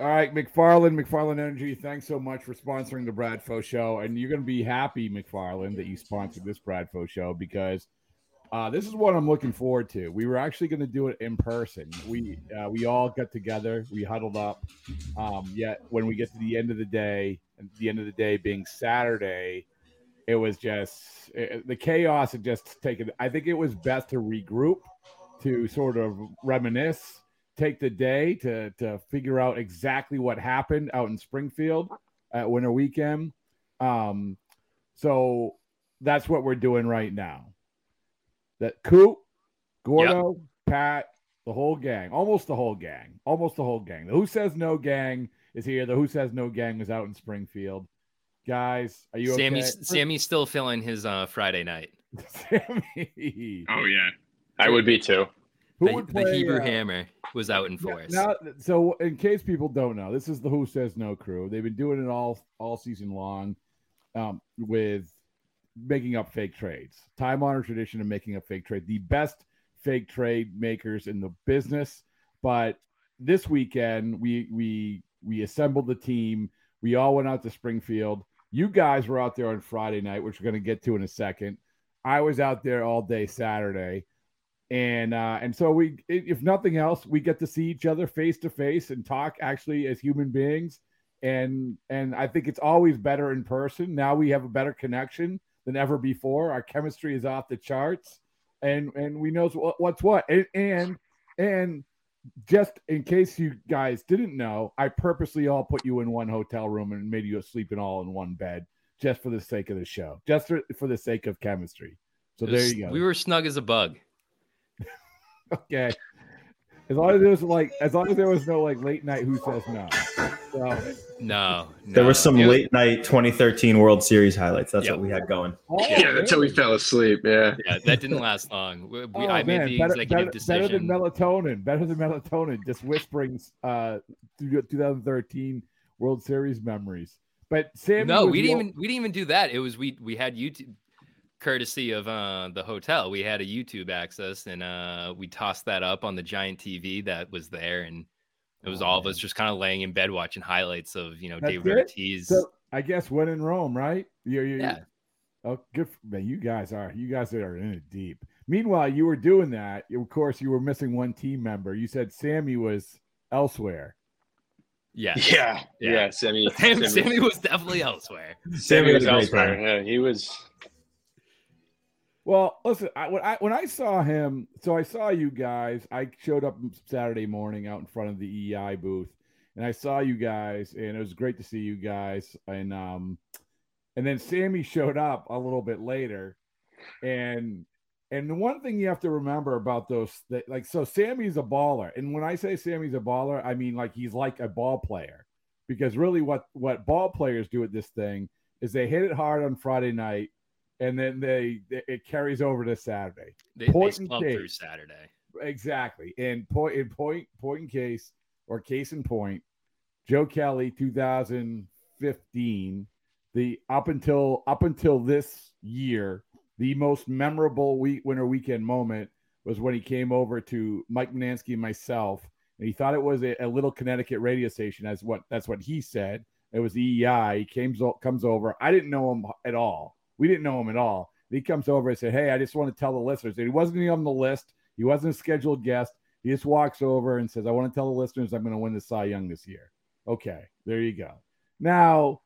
All right, McFarland, McFarland Energy, thanks so much for sponsoring the Bradfo Show. And you're going to be happy, McFarland, that you sponsored this Bradfo Show because uh, this is what I'm looking forward to. We were actually going to do it in person. We uh, we all got together, we huddled up. Um, yet when we get to the end of the day, and the end of the day being Saturday, it was just it, the chaos had just taken. I think it was best to regroup, to sort of reminisce take the day to to figure out exactly what happened out in Springfield at Winter Weekend. Um, so that's what we're doing right now. That Coop, Gordo, yep. Pat, the whole gang, almost the whole gang, almost the whole gang. The Who Says No gang is here. The Who Says No gang is out in Springfield. Guys, are you Sammy, okay? Sammy's still feeling his uh, Friday night. Sammy. Oh yeah, I would be too. Who the, would play, the Heber uh, Hammer was out in force. Now, so, in case people don't know, this is the Who Says No crew. They've been doing it all all season long, um, with making up fake trades. Time honored tradition of making up fake trade. The best fake trade makers in the business. But this weekend, we we we assembled the team. We all went out to Springfield. You guys were out there on Friday night, which we're going to get to in a second. I was out there all day Saturday and uh, and so we, if nothing else, we get to see each other face to face and talk actually as human beings, and and I think it's always better in person. Now we have a better connection than ever before. Our chemistry is off the charts, and and we know what's what. And and, and just in case you guys didn't know, I purposely all put you in one hotel room and made you sleep in all in one bed just for the sake of the show, just for, for the sake of chemistry. So was, there you go. We were snug as a bug. okay. As long as there was like, as long as there was no like late night, who says no? So, no, no, There was some late night 2013 World Series highlights. That's yep. what we had going. Oh, yeah, that's how we fell asleep. Yeah, yeah, that didn't last long. We, oh, I made man. the better, executive better, decision. Better than melatonin. Better than melatonin. Just whispering uh, 2013 World Series memories. But Sam, no, we didn't even we didn't even do that. It was we we had YouTube courtesy of uh, the hotel, we had a YouTube access and uh, we tossed that up on the giant TV that was there. And it was oh, all man. of us just kind of laying in bed watching highlights of, you know, That's David it? Ortiz. So, I guess when in Rome, right? You're, you're, yeah. Oh, good. For, man, you guys are, you guys are in it deep. Meanwhile, you were doing that. Of course, you were missing one team member. You said Sammy was elsewhere. Yeah. Yeah. Yeah. yeah Sammy, Sammy, Sammy was definitely elsewhere. Sammy, Sammy was elsewhere. Yeah, he was well, listen, I, when I when I saw him, so I saw you guys. I showed up Saturday morning out in front of the EI booth, and I saw you guys, and it was great to see you guys. And um, and then Sammy showed up a little bit later, and and the one thing you have to remember about those, that like, so Sammy's a baller, and when I say Sammy's a baller, I mean like he's like a ball player, because really what what ball players do at this thing is they hit it hard on Friday night and then they, it carries over to Saturday. They, point they case, through Saturday. Exactly. And point in point point in case or case in point, Joe Kelly 2015, the up until up until this year, the most memorable week winter weekend moment was when he came over to Mike Mutnansky and myself, and he thought it was a, a little Connecticut radio station. As what that's what he said. It was EEI. He came comes over. I didn't know him at all we didn't know him at all. He comes over and said, Hey, I just want to tell the listeners. And he wasn't even on the list. He wasn't a scheduled guest. He just walks over and says, I want to tell the listeners I'm going to win the Cy Young this year. Okay, there you go. Now,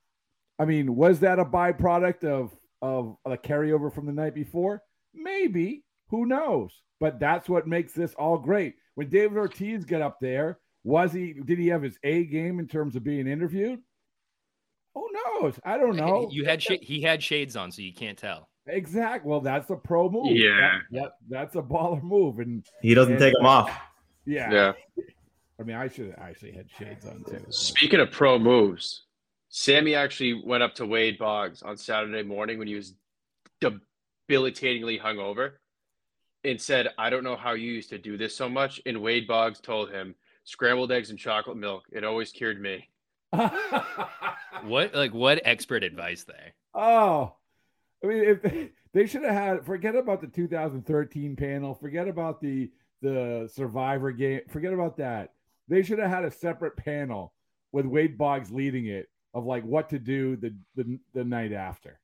I mean, was that a byproduct of of a carryover from the night before? Maybe. Who knows? But that's what makes this all great. When David Ortiz got up there, was he did he have his A game in terms of being interviewed? Who knows? I don't know. You had sh- he had shades on, so you can't tell. Exactly. Well, that's a pro move. Yeah. That, that, that's a baller move, and he doesn't and, take them off. Yeah. Yeah. I mean, I should have actually had shades on too. Speaking of pro moves, Sammy actually went up to Wade Boggs on Saturday morning when he was debilitatingly hungover and said, I don't know how you used to do this so much. And Wade Boggs told him, scrambled eggs and chocolate milk. It always cured me. what like what expert advice there? Oh, I mean, if they should have had forget about the 2013 panel, forget about the the Survivor game, forget about that. They should have had a separate panel with Wade Boggs leading it of like what to do the the, the night after.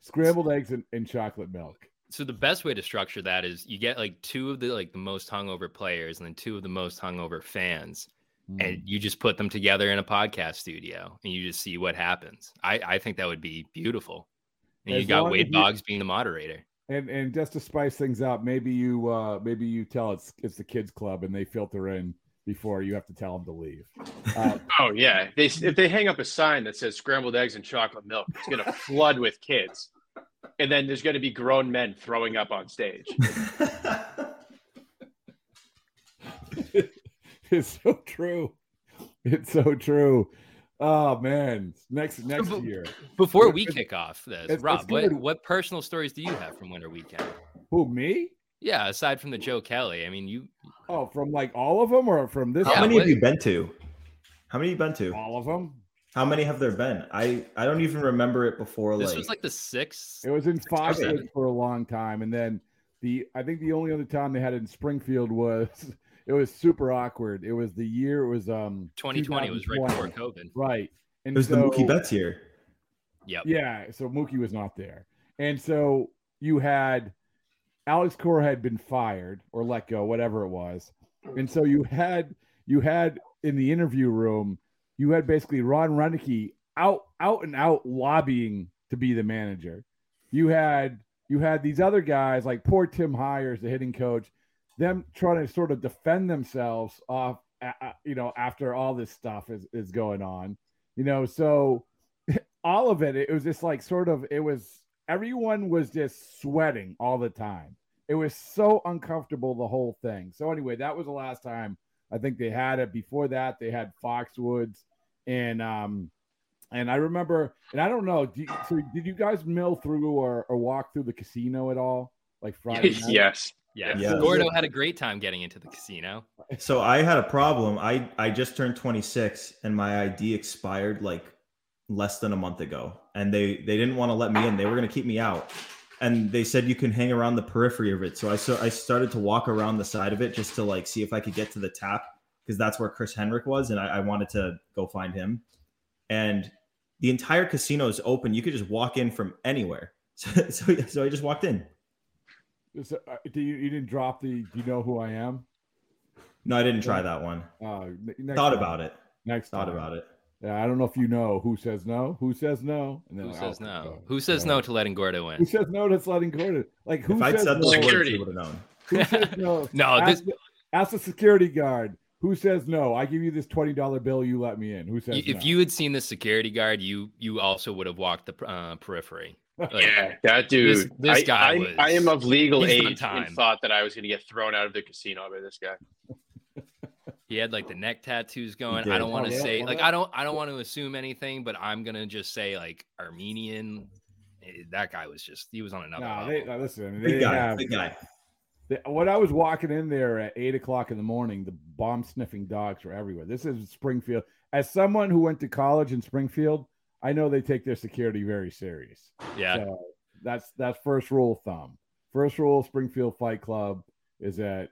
Scrambled eggs and, and chocolate milk. So the best way to structure that is you get like two of the like the most hungover players and then two of the most hungover fans, Mm. and you just put them together in a podcast studio and you just see what happens. I I think that would be beautiful. And As you got Wade as you- Boggs being the moderator. And and just to spice things up, maybe you uh maybe you tell it's it's the kids club and they filter in before you have to tell them to leave. Uh, Oh yeah, they if they hang up a sign that says scrambled eggs and chocolate milk, it's gonna flood with kids, and then there's gonna be grown men throwing up on stage. it's so true. It's so true. Oh man, next next bu- year. Before we kick off this, it's- Rob, it's what, what personal stories do you have from Winter Weekend? Who me? Yeah, aside from the Joe Kelly, I mean, you Oh, from like all of them or from this? How Yeah, many what- have you been to? How many have you been to? All of them. How many have there been? I I don't even remember it before. this like, was like the sixth. It was in Foxwoods for a long time, and then the I think the only other time they had it in Springfield was it was super awkward. It was the year it was um 2020 was right before COVID. right, and it was the Mookie Betts year. Yep. Yeah, so Mookie was not there, and so you had Alex Cora had been fired or let go, whatever it was, and so you had you had in the interview room you had basically Ron Roenicke out out and out lobbying to be the manager. You had you had these other guys like poor Tim Hyers, the hitting coach, them trying to sort of defend themselves off, you know, after all this stuff is is going on, you know. So all of it, it was just like sort of it was everyone was just sweating all the time. It was so uncomfortable the whole thing. So anyway, that was the last time I think they had it. Before that, they had Foxwoods, and um, and I remember, and I don't know, do you, so did you guys mill through or, or walk through the casino at all, like Friday? night? yes. Yeah. Yeah. Gordo had a great time getting into the casino. So I had a problem. I I just turned 26 and my ID expired like less than a month ago, and they they didn't want to let me in. They were going to keep me out, and they said you can hang around the periphery of it. So I so I started to walk around the side of it just to like see if I could get to the tap because that's where Chris Henrik was, and I, I wanted to go find him. And the entire casino is open. You could just walk in from anywhere. So so, so I just walked in. So, uh, do you, you didn't drop the? Do you know who I am? No, I didn't try that one. Uh, Thought time. about it. Next Thought time. about it. Yeah, I don't know if you know who says no. Who says no? And Who like, says oh, no? Who says uh, no to letting Gordo in, Who says no to letting Gordon? Like who If I'd said no? those Security. would have known. Who says no? No, ask, this the, ask the security guard. Who says no? I give you this twenty dollar bill. You let me in. Who says if no? you had seen the security guard, you you also would have walked the uh, periphery. Like, Yeah, that dude. This- this I, guy I, was- I am of legal age time. and thought that I was going to get thrown out of the casino by this guy. He had like the neck tattoos going. I don't want Oh, to yeah, say like that- I don't I don't want to assume anything, but I'm gonna just say like Armenian. Eh, That guy was just he was on another Nah, level. they, uh, listen. Big They guy. have, Big guy. the- when I was walking in there at eight o'clock in the morning, the bomb sniffing dogs were everywhere. This is Springfield. As someone who went to college in Springfield, I know they take their security very serious. yeah, So that's that's first rule of thumb. First rule of Springfield Fight Club is that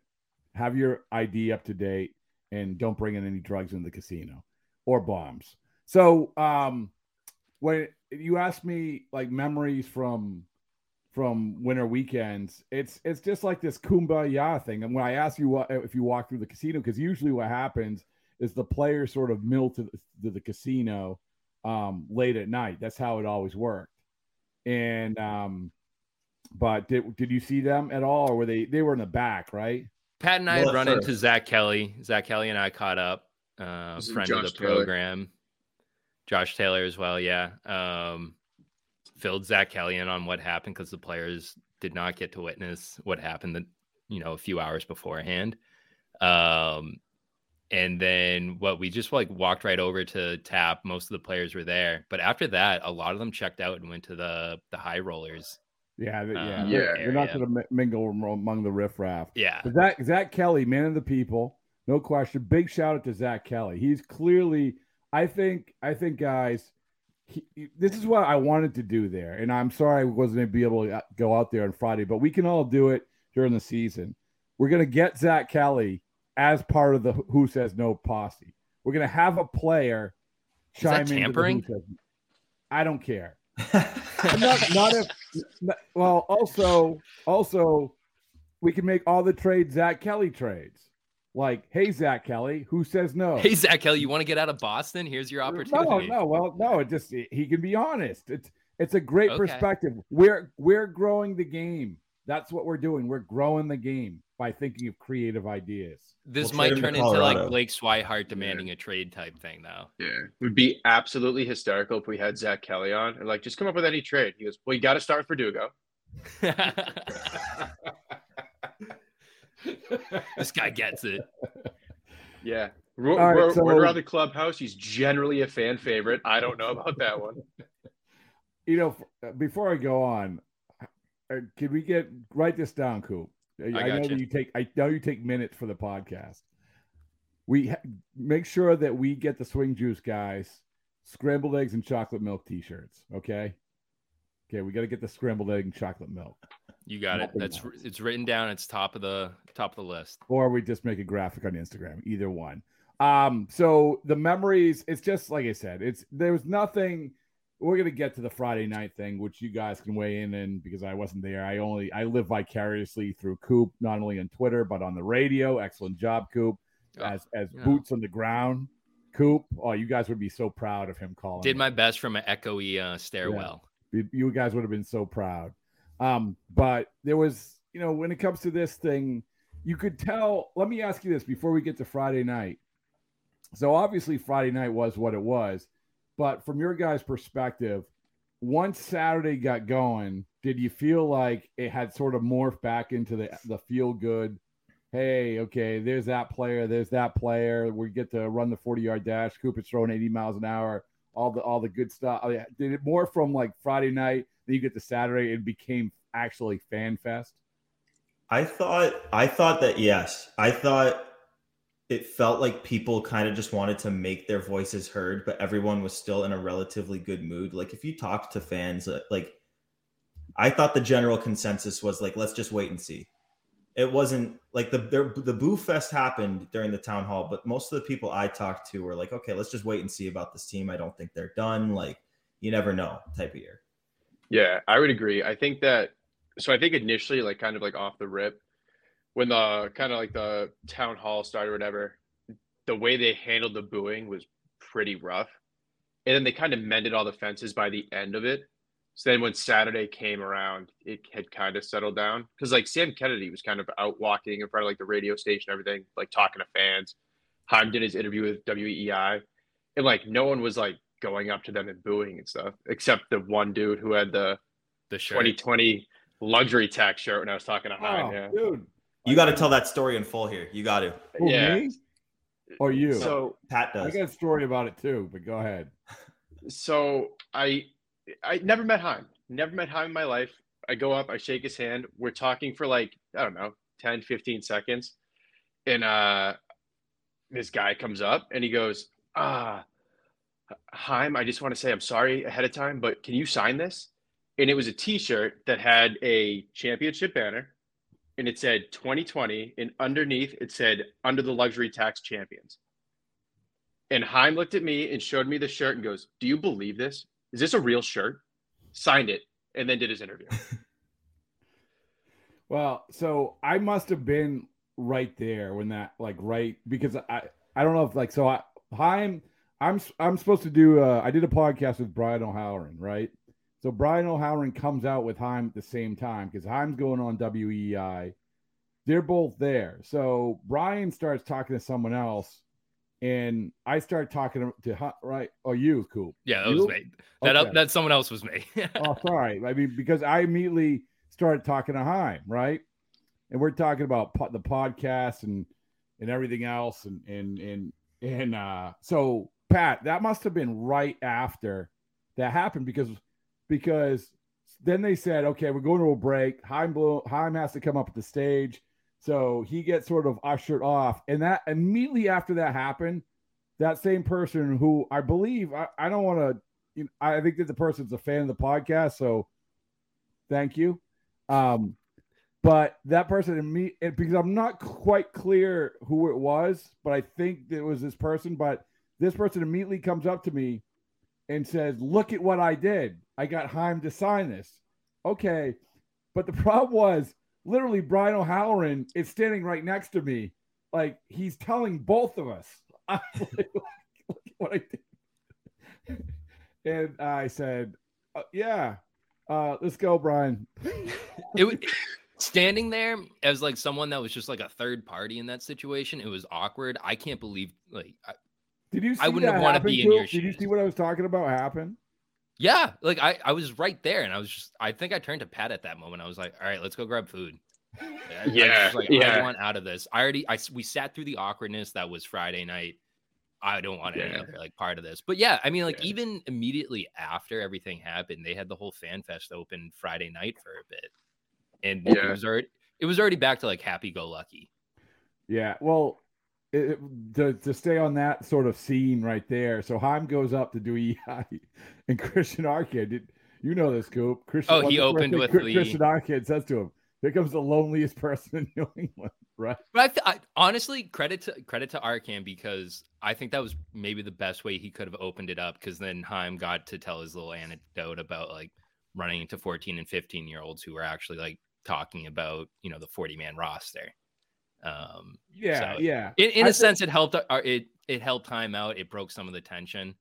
have your ID up to date and don't bring in any drugs in the casino or bombs. So um when you ask me like memories from from winter weekends, it's it's just like this kumbaya thing. And when I ask you what if you walk through the casino, because usually what happens is the players sort of mill to the, to the casino um, late at night. That's how it always worked. And um, but did did you see them at all, or were they they were in the back, right? Pat and I Well, had run sure. into Zack Kelly. Zack Kelly and I caught up. Uh, This is friend of the Taylor. program, Josh Taylor as well. Yeah, um, filled Zack Kelly in on what happened because the players did not get to witness what happened. That you know a few hours beforehand. Um, and then what we just like walked right over to tap. Most of the players were there, but after that, a lot of them checked out and went to the the high rollers. Yeah, they- yeah, Uh, they're, yeah, they're not going to mingle among the riffraff. Yeah, But Zack Zack Kelly, man of the people, no question. Big shout out to Zack Kelly. He's clearly, I think, I think, guys, he, he- this is what I wanted to do there, and I'm sorry I wasn't going to be able to go out there on Friday, but we can all do it during the season. We're going to get Zack Kelly as part of the Who Says No posse. We're going to have a player Is that chime into the tampering? Who I don't care. not, not if. not- well, also, also, we can make all the trades Zack Kelly trades. Like, hey, Zack Kelly, who says no? Hey, Zack Kelly, you want to get out of Boston? Here's your no, opportunity. no, well, no. It just he can be honest. It's it's a great Okay. perspective. We're we're growing the game. That's what we're doing. We're growing the game by thinking of creative ideas. This We'll might trade him to turn into like Colorado. Blake Swihart demanding a trade type thing, though. Yeah. It would be absolutely hysterical if we had Zack Kelly on and like just come up with any trade. He goes, Well, you got to start for Dugo. this guy gets it. Yeah. Ro- All right, ro- so- Word around the clubhouse, he's generally a fan favorite. I don't know about that one. You know, before I go on, uh, can we get write this down, Coop? I, I know that you take. I know you take minutes for the podcast. We ha- make sure that we get the swing juice guys scrambled eggs and chocolate milk T-shirts. Okay. Okay, we got to get the scrambled egg and chocolate milk, You got it. That's else. it's written down. It's top of the top of the list. or we just make a graphic on Instagram. Either one. Um, so the memories, it's just like I said, it's there was nothing. We're gonna get to the Friday night thing, which you guys can weigh in in because I wasn't there. I only I live vicariously through Coop, not only on Twitter but on the radio. Excellent job, Coop. As as yeah. boots on the ground, Coop. Oh, you guys would be so proud of him calling. Did my best from an echoey uh, stairwell. You- you guys would have been so proud. Um, but there was, you know, when it comes to this thing, you could tell. Let me ask you this before we get to Friday night. So obviously, Friday night was what it was, but from your guys' perspective, once Saturday got going, did you feel like it had sort of morphed back into the the feel good? Hey, okay, there's that player, there's that player. We get to run the 40 yard dash. Cooper's throwing 80 miles an hour all the all the good stuff. Did it more from like Friday night, then you get to Saturday, it became actually fan fest? I thought I thought that yes. I thought it felt like people kind of just wanted to make their voices heard, but everyone was still in a relatively good mood. Like if you talked to fans, uh, like I thought the general consensus was like, let's just wait and see. It wasn't like the there, the boo fest happened during the town hall, but most of the people I talked to were like, okay, let's just wait and see about this team. I don't think they're done. Like you never know, type of year. Yeah, I would agree. I think that so I think initially, like kind of like off the rip, when the kind of like the town hall started or whatever, the way they handled the booing was pretty rough. And then they kind of mended all the fences by the end of it. So then when Saturday came around, it had kind of settled down. Because like Sam Kennedy was kind of out walking in front of like the radio station, and everything, like talking to fans. Chaim did his interview with WEI. And like no one was like going up to them and booing and stuff, except the one dude who had the The shirt. 2020 luxury tax shirt when I was talking to Chaim. Oh, yeah. dude. You got to tell that story in full here. You got to. Who, Yeah. me? Or you? So Pat does. I got a story about it too, but go ahead. so I I never met Chaim. Never met Chaim in my life. I go up, I shake his hand. We're talking for like, I don't know, 10, 15 seconds. And uh this guy comes up and he goes, Ah, Chaim, I just want to say I'm sorry ahead of time, but can you sign this? And it was a t-shirt that had a championship banner and it said 2020 and underneath it said under the luxury tax champions. And Chaim looked at me and showed me the shirt and goes, Do you believe this? Is this a real shirt? Signed it and then did his interview. Well, so I must have been right there when that like right because I I don't know if like so I I'm I'm I'm supposed to do uh I did a podcast with Brian O'Halloran, right? So Brian O'Halloran comes out with Chaim at the same time because Chaim's going on WEI. They're both there. So Brian starts talking to someone else, and I start talking to right. Oh, you, cool. Yeah, that You? was me. That Okay. that someone else was me. oh, sorry. I mean, because I immediately started talking to Chaim, right? And we're talking about po- the podcast and and everything else, and and and and uh, so Pat, that must have been right after that happened because because then they said, okay, we're going to a break. Chaim Chaim has to come up at the stage, so he gets sort of ushered off, and that immediately after that happened, that same person who I believe I, I don't want to you know, I think that the person's a fan of the podcast, so thank you. Um, but that person and me, because I'm not quite clear who it was, but I think it was this person. But This person immediately comes up to me and says, Look at what I did. I got Chaim to sign this. Okay. But the problem was literally Brian O'Halloran is standing right next to me. Like he's telling both of us like, Look at what I did. And I said, uh, Yeah, uh, let's go, Brian. it was standing there as like someone that was just like a third party in that situation. It was awkward. I can't believe like I, Did you? See I wouldn't want to be in your Did you see what I was talking about happen? Yeah, like I I was right there and I was just I think I turned to Pat at that moment. I was like, all right, let's go grab food. I- I was Yeah, I yeah. want out of this. I already I s- we sat through the awkwardness that was Friday night. I don't want any Yeah. other like part of this. But yeah, I mean, like Yeah. even immediately after everything happened, they had the whole fan fest open Friday night for a bit, and it was already it was already back to like happy go lucky. Yeah, well, it, to, to stay on that sort of scene right there. So Chaim goes up to do EI, and Christian Arcand, did, you know this, Coop. Christian, Oh, he opened with Chris- the- Christian Arcand says to him, "Here comes the loneliest person in New England." Right? But I, th- I honestly credit to credit to Arcand because I think that was maybe the best way he could have opened it up because then Chaim got to tell his little anecdote about like running into 14 and 15 year olds who were actually like talking about you know the 40 man roster. Um, Yeah, So- yeah. in, in I a sense, it helped. uh, It it helped time out. It broke some of the tension.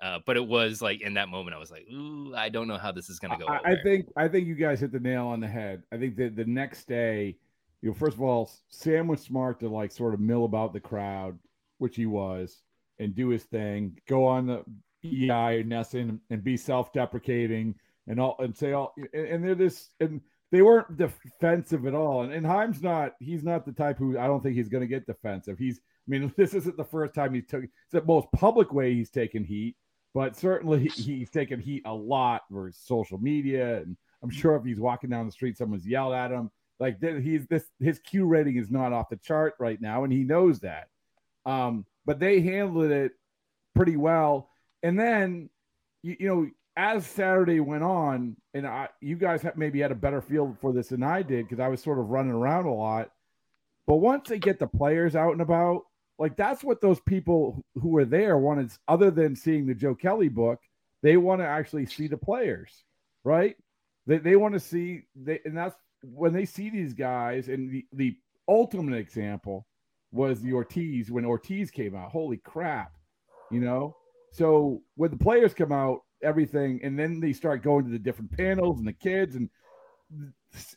Uh, but it was like in that moment, I was like, "Ooh, I don't know how this is gonna go." I, I think I think you guys hit the nail on the head. I think that the next day, you know, first of all, Sam was smart to like sort of mill about the crowd, which he was, and do his thing. Go on the EI and NESN and be self-deprecating and all and say all and, and they're this and they weren't defensive at all. And, and Chaim's not he's not the type who I don't think he's gonna get defensive. He's I mean, this isn't the first time he's took it's the most public way he's taken heat but certainly he's taken heat a lot for social media and i'm sure if he's walking down the street someone's yelled at him like he's this his q rating is not off the chart right now and he knows that um but they handled it pretty well and then you, you know as saturday went on and i you guys have maybe had a better feel for this than i did because i was sort of running around a lot. But once they get the players out and about like that's what those people who were there wanted other than seeing the joe kelly book they want to actually see the players right? They, they want to see they and that's when they see these guys and the, the ultimate example was the ortiz when ortiz came out holy crap you know? So when the players come out everything and then they start going to the different panels and the kids and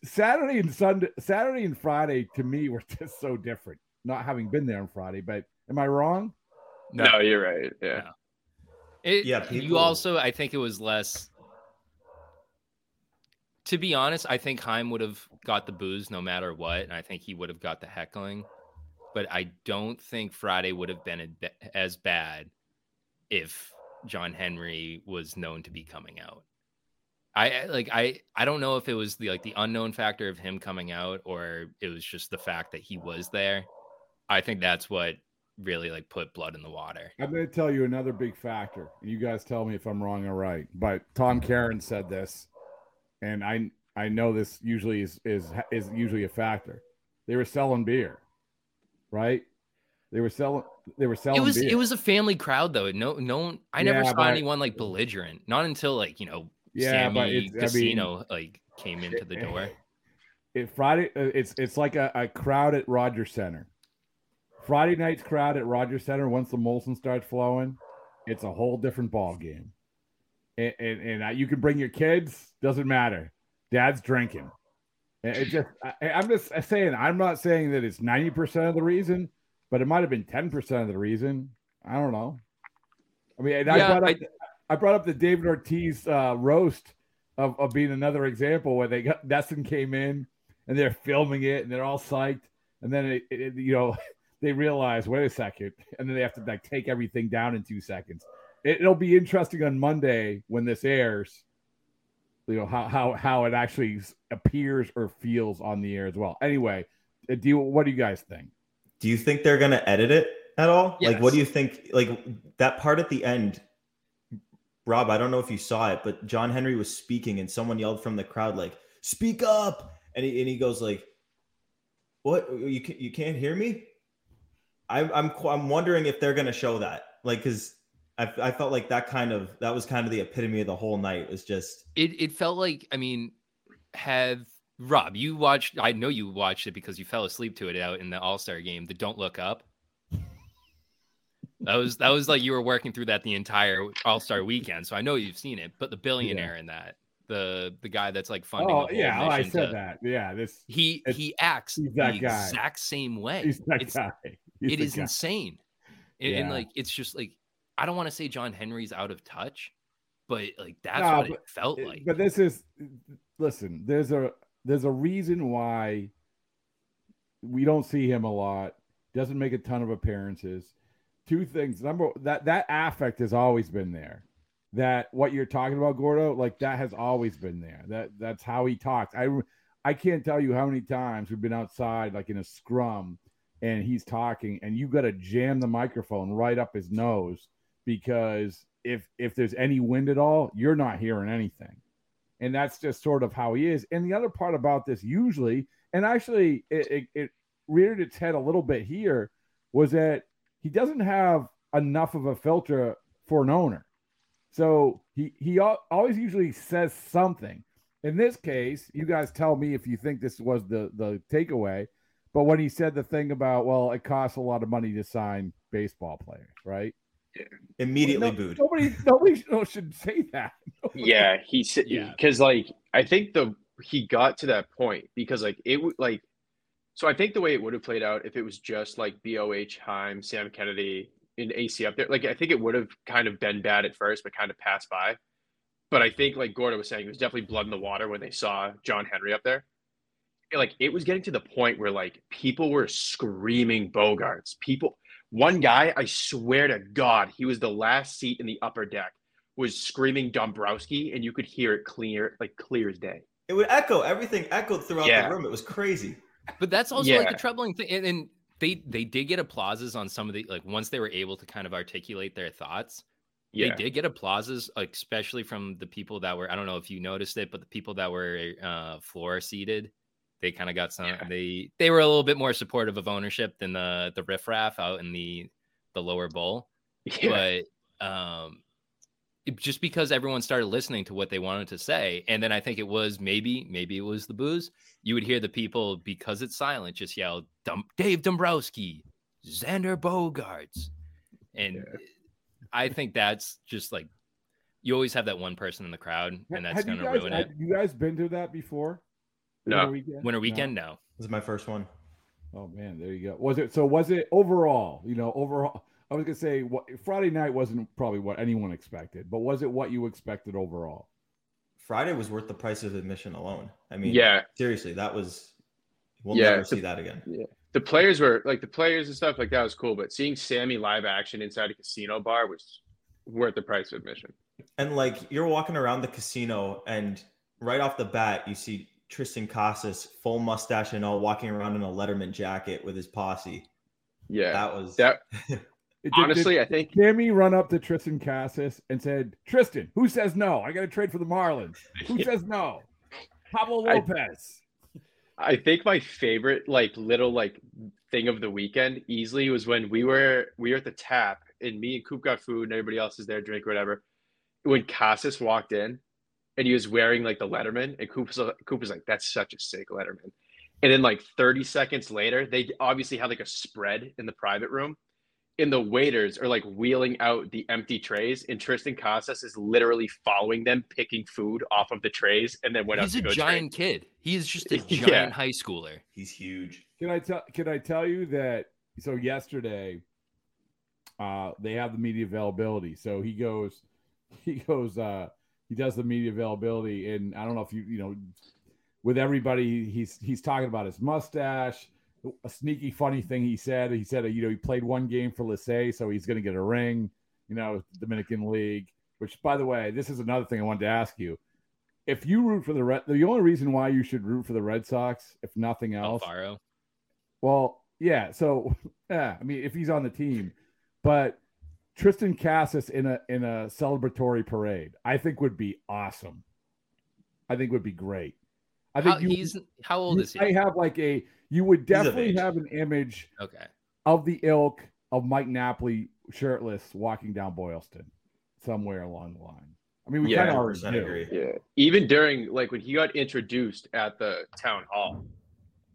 saturday and sunday saturday and friday to me were just so different not having been there on Friday, but am I wrong? No, you're right. Yeah. No. It, Yeah, You also, I think it was less. To be honest, I think Chaim would have got the booze no matter what, and I think he would have got the heckling. But I don't think Friday would have been as bad if John Henry was known to be coming out. I like I I don't know if it was the like the unknown factor of him coming out or it was just the fact that he was there. I think that's what really like put blood in the water. I'm going to tell you another big factor. You guys tell me if I'm wrong or right. But Tom Caron said this, and I I know this usually is is is usually a factor. They were selling beer, right? They were selling. They were selling. it was beer. it was a family crowd though. No, no one. I never Yeah, saw anyone like belligerent. Not until like you know, yeah, but Sammy it's, I mean, Casino like came into the door. it Friday uh, it's it's like a, a crowd at Rogers Center. Friday night's crowd at Rogers Center once the Molson starts flowing, it's a whole different ball game. And and, and uh, you can bring your kids, doesn't matter. Dad's drinking. It just I, I'm just saying I'm not saying that it's 90% of the reason, but it might have been 10% of the reason. I don't know. I mean, and I brought up I- I brought up the David Ortiz uh, roast of, of being another example where they got NESN came in and they're filming it and they're all psyched, and then it, it, you know they realize wait a second, and then they have to like take everything down in two seconds. It, it'll be interesting on Monday when this airs. You know how how how it actually appears or feels on the air as well. Anyway, uh, do you, what do you guys think? Do you think they're gonna edit it at all? Like, what do you think? Like that part at the end, Rob. I don't know if you saw it, but John Henry was speaking, and someone yelled from the crowd, like, "Speak up!" And he and he goes like, "What? You can, you can't hear me?" I'm I'm I'm wondering if they're gonna show that Like, because I, I felt like that kind of that was kind of the epitome of the whole night. Was just It it felt like I mean, have Rob, you watched I know you watched it because you fell asleep to it out in the All-Star game, the Don't Look Up. That was that was like you were working through that the entire All-Star weekend. So I know you've seen it, but the billionaire in that, the the guy that's like funding Oh yeah, oh, I said to- that. Yeah, this He he acts the guy. exact same way. he's that it's, guy. He's it is guy. insane. And, and like it's just like I don't want to say John Henry's out of touch, but like that's No, what but it felt like. But this is listen, there's a there's a reason why we don't see him a lot. Doesn't make a ton of appearances. Two things. Number that that affect has always been there. That what you're talking about, Gordo, like that has always been there. That that's how he talks. I I can't tell you how many times we've been outside, like in a scrum, and he's talking, and you got to jam the microphone right up his nose because if if there's any wind at all, you're not hearing anything. And that's just sort of how he is. And the other part about this, usually, and actually, it, it, it reared its head a little bit here, was that he doesn't have enough of a filter for an owner. So he he always usually says something. In this case, you guys tell me if you think this was the the takeaway. But when he said the thing about, well, it costs a lot of money to sign baseball players, right? Immediately No- booed. Nobody, nobody should say that. Yeah, he said Yeah. because like I think the he got to that point because like it would like so I think the way it would have played out if it was just like BOH Chaim, Sam Kennedy, and AC up there, like I think it would have kind of been bad at first, but kind of passed by. But I think like Gordo was saying, it was definitely blood in the water when they saw John Henry up there. Like it was getting to the point where like people were screaming Bogaerts. People, one guy, I swear to God, he was the last seat in the upper deck, was screaming Dombrowski, and you could hear it clear, like clear as day. It would echo. Everything echoed throughout Yeah. the room. It was crazy. But that's also like a troubling thing. And, and they they did get applauses on some of the like once they were able to kind of articulate their thoughts. Yeah, They did get applauses, like, especially from the people that were I don't know if you noticed it, but the people that were uh floor seated, they kind of got some Yeah. they they were a little bit more supportive of ownership than the the riffraff out in the the lower bowl. yeah, but um it- just because everyone started listening to what they wanted to say and then i think it was maybe maybe it was the booze you would hear the people because it's silent just yell dave dombrowski xander bogaerts and Yeah. i think that's just like you always have that one person in the crowd and that's going to ruin have it you guys been to that before? No. Winter weekend? winter No? weekend no, This is my first one. Oh man, there you go. Was it so? Was it overall? You know, overall. I was gonna say what Friday night wasn't probably what anyone expected, but was it what you expected overall? Friday was worth the price of admission alone. I mean, yeah. seriously, that was. We'll Yeah, never the- see that again. Yeah. The players were like the players and stuff like that was cool, but seeing Sammy live action inside a casino bar was worth the price of admission. And like you're walking around the casino, and right off the bat, you see Tristan Casas, full mustache and all, walking around in a Letterman jacket with his posse. Yeah, That was that It- did- did honestly, I think Jimmy run up to Tristan Casas and said, "Tristan, who says no? I got to trade for the Marlins. Who says no? Pablo I- Lopez." I think my favorite like little like thing of the weekend easily was when we were we were at the tap and me and Coop got food and everybody else is there drink or whatever. When Casas walked in and he was wearing like the Letterman and Coop was, Coop was like, "That's such a sick Letterman." And then like 30 seconds later, they obviously had like a spread in the private room. And the waiters are like wheeling out the empty trays, and Tristan Casas is literally following them, picking food off of the trays, and then went he's up a to go giant kid he is just a Yeah. giant high schooler he's huge. Can I tell? Can I tell you that? So yesterday, uh, they have the media availability. So he goes, he goes, uh, he does the media availability, and I don't know if you, you know, with everybody, he's he's talking about his mustache. A sneaky, funny thing he said. He said, you know, he played one game for Licey, so he's going to get a ring. You know, Dominican League. Which, by the way, this is another thing I wanted to ask you. If you root for the Red, the only reason why you should root for the Red Sox, if nothing else, Alfaro. well, yeah. So, yeah. I mean, if he's on the team, but Tristan Casas in a in a celebratory parade, I think would be awesome. I think would be great. I think How, you, he's how old you is he I have like a you would definitely have an image okay of the ilk of Mike Napoli shirtless walking down Boylston somewhere along the line. I mean, we Yeah, kind of already 100% agree. Yeah. Even during like when he got introduced at the town hall,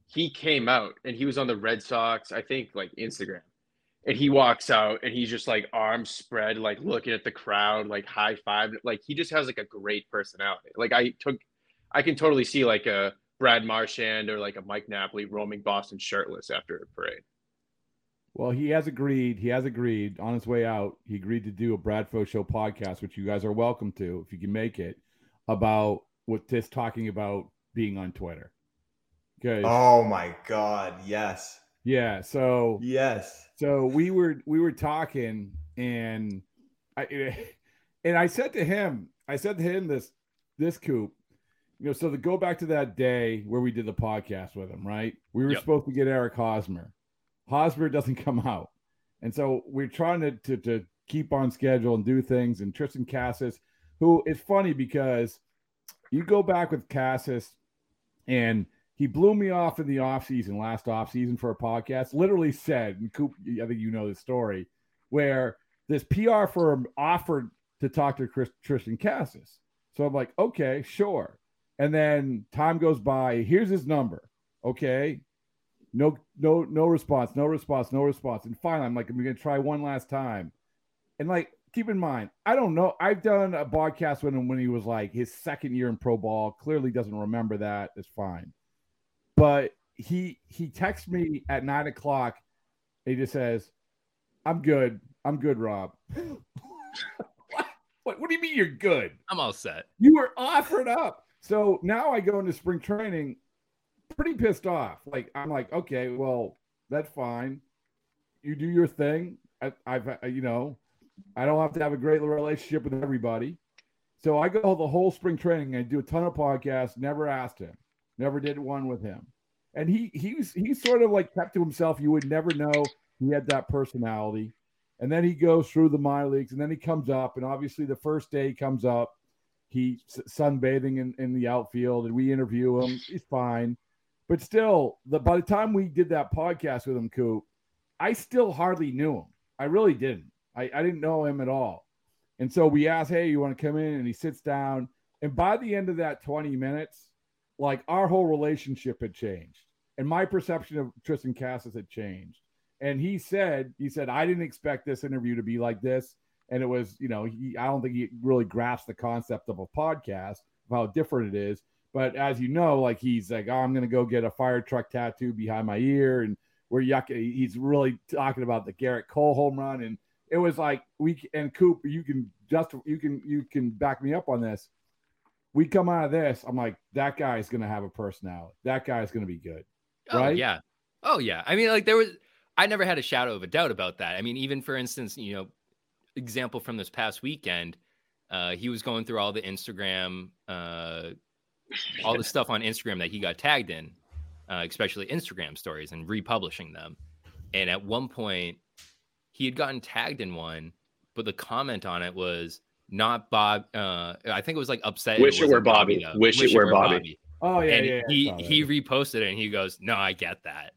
he came out and he was on the Red Sox, I think like Instagram. And he walks out and he's just like arms spread, like looking at the crowd, like high five. Like he just has like a great personality. Like I took I can totally see like a Brad Marchand or like a Mike Napoli roaming Boston shirtless after a parade. Well, he has agreed. He has agreed on his way out. He agreed to do a Bradfo Show podcast, which you guys are welcome to if you can make it, about what this talking about being on Twitter. Okay. Oh my god, yes. Yeah. So Yes. So we were we were talking and I and I said to him, I said to him this this coop, you know, so to go back to that day where we did the podcast with him, right? We were Yep. supposed to get Eric Hosmer. Hosmer doesn't come out. And so we're trying to, to to keep on schedule and do things. And Tristan Casas, who it's funny because you go back with Casas and he blew me off in the offseason, last offseason for a podcast, literally said, and Coop, I think you know the story, where this PR firm offered to talk to Chris, Tristan Casas. So I'm like, okay, sure. And then time goes by. Here's his number. Okay. No, no, no response, no response, no response. And finally, I'm like, I'm gonna try one last time. And like, keep in mind, I don't know. I've done a podcast with him when he was like his second year in pro ball. Clearly doesn't remember that. It's fine. But he he texts me at nine o'clock. He just says, I'm good. I'm good, Rob. what? what? What do you mean you're good? I'm all set. You were offered up. So now I go into spring training pretty pissed off. Like I'm like, okay, well, that's fine. You do your thing. I, I've, you know, I don't have to have a great relationship with everybody. So I go the whole spring training and do a ton of podcasts. Never asked him. Never did one with him. And he he was he sort of like kept to himself. You would never know he had that personality. And then he goes through the minor leagues, and then he comes up. And obviously, the first day he comes up, he sunbathing in, in the outfield, and we interview him. He's fine, but still, the by the time we did that podcast with him, Coop, I still hardly knew him. I really didn't. I, I didn't know him at all. And so we asked, "Hey, you want to come in?" And he sits down. And by the end of that twenty minutes, like our whole relationship had changed, and my perception of Tristan Casas had changed. And he said, he said, I didn't expect this interview to be like this. And it was, you know, he, I don't think he really grasped the concept of a podcast, of how different it is. But as you know, like he's like, oh, I'm going to go get a fire truck tattoo behind my ear. And we're yuck. He's really talking about the Gerrit Cole home run. And it was like, we, and Coop, you can just, you can, you can back me up on this. We come out of this. I'm like, that guy's going to have a personality. That guy's going to be good. Oh, Right? yeah. Oh, yeah. I mean, like, there was, I never had a shadow of a doubt about that. I mean, even for instance, you know, example from this past weekend, uh, he was going through all the Instagram, uh, all the stuff on Instagram that he got tagged in, uh, especially Instagram stories and republishing them. And at one point, he had gotten tagged in one, but the comment on it was not Bob. Uh, I think it was like upset. Wish it wasn't were Bobby. though. Wish it were Bobby. Oh, yeah. and yeah, yeah, he he reposted it and he goes, "No, I get that."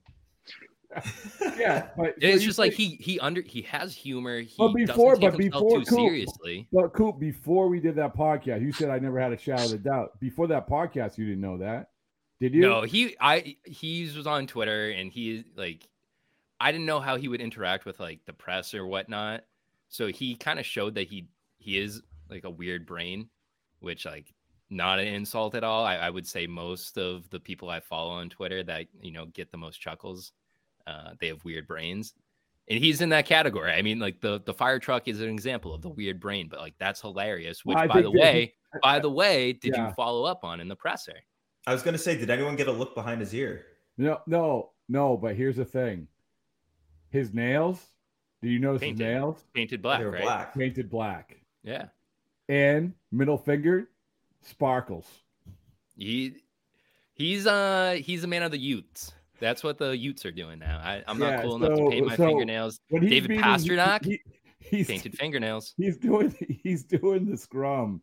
yeah, but it's you just like think- he he under he has humor. He But before- doesn't take but himself before too Coop- seriously. But Coop, before we did that podcast, you said I never had a shadow of a doubt. Before that podcast, you didn't know that, did you? No, he I he was on Twitter and he like I didn't know how he would interact with like the press or whatnot. So he kind of showed that he he is like a weird brain, which like not an insult at all. I, I would say most of the people I follow on Twitter that you know get the most chuckles, uh, they have weird brains. And he's in that category. I mean, like the the fire truck is an example of the weird brain, but like that's hilarious. Which, I by the think that he- way, by the way, did Yeah. you follow up on in the presser? I was gonna say, did anyone get a look behind his ear? no, no, no. But here's the thing: his nails. Do you notice Painted. his nails Painted black, they were right? black. painted black Yeah. and middle finger sparkles? He he's uh he's a man of the Utes. That's what the Utes are doing now. I, I'm not Yeah, cool enough to paint my so- fingernails. David Pastrnak? he- he's Painted fingernails. he's doing he's doing the scrum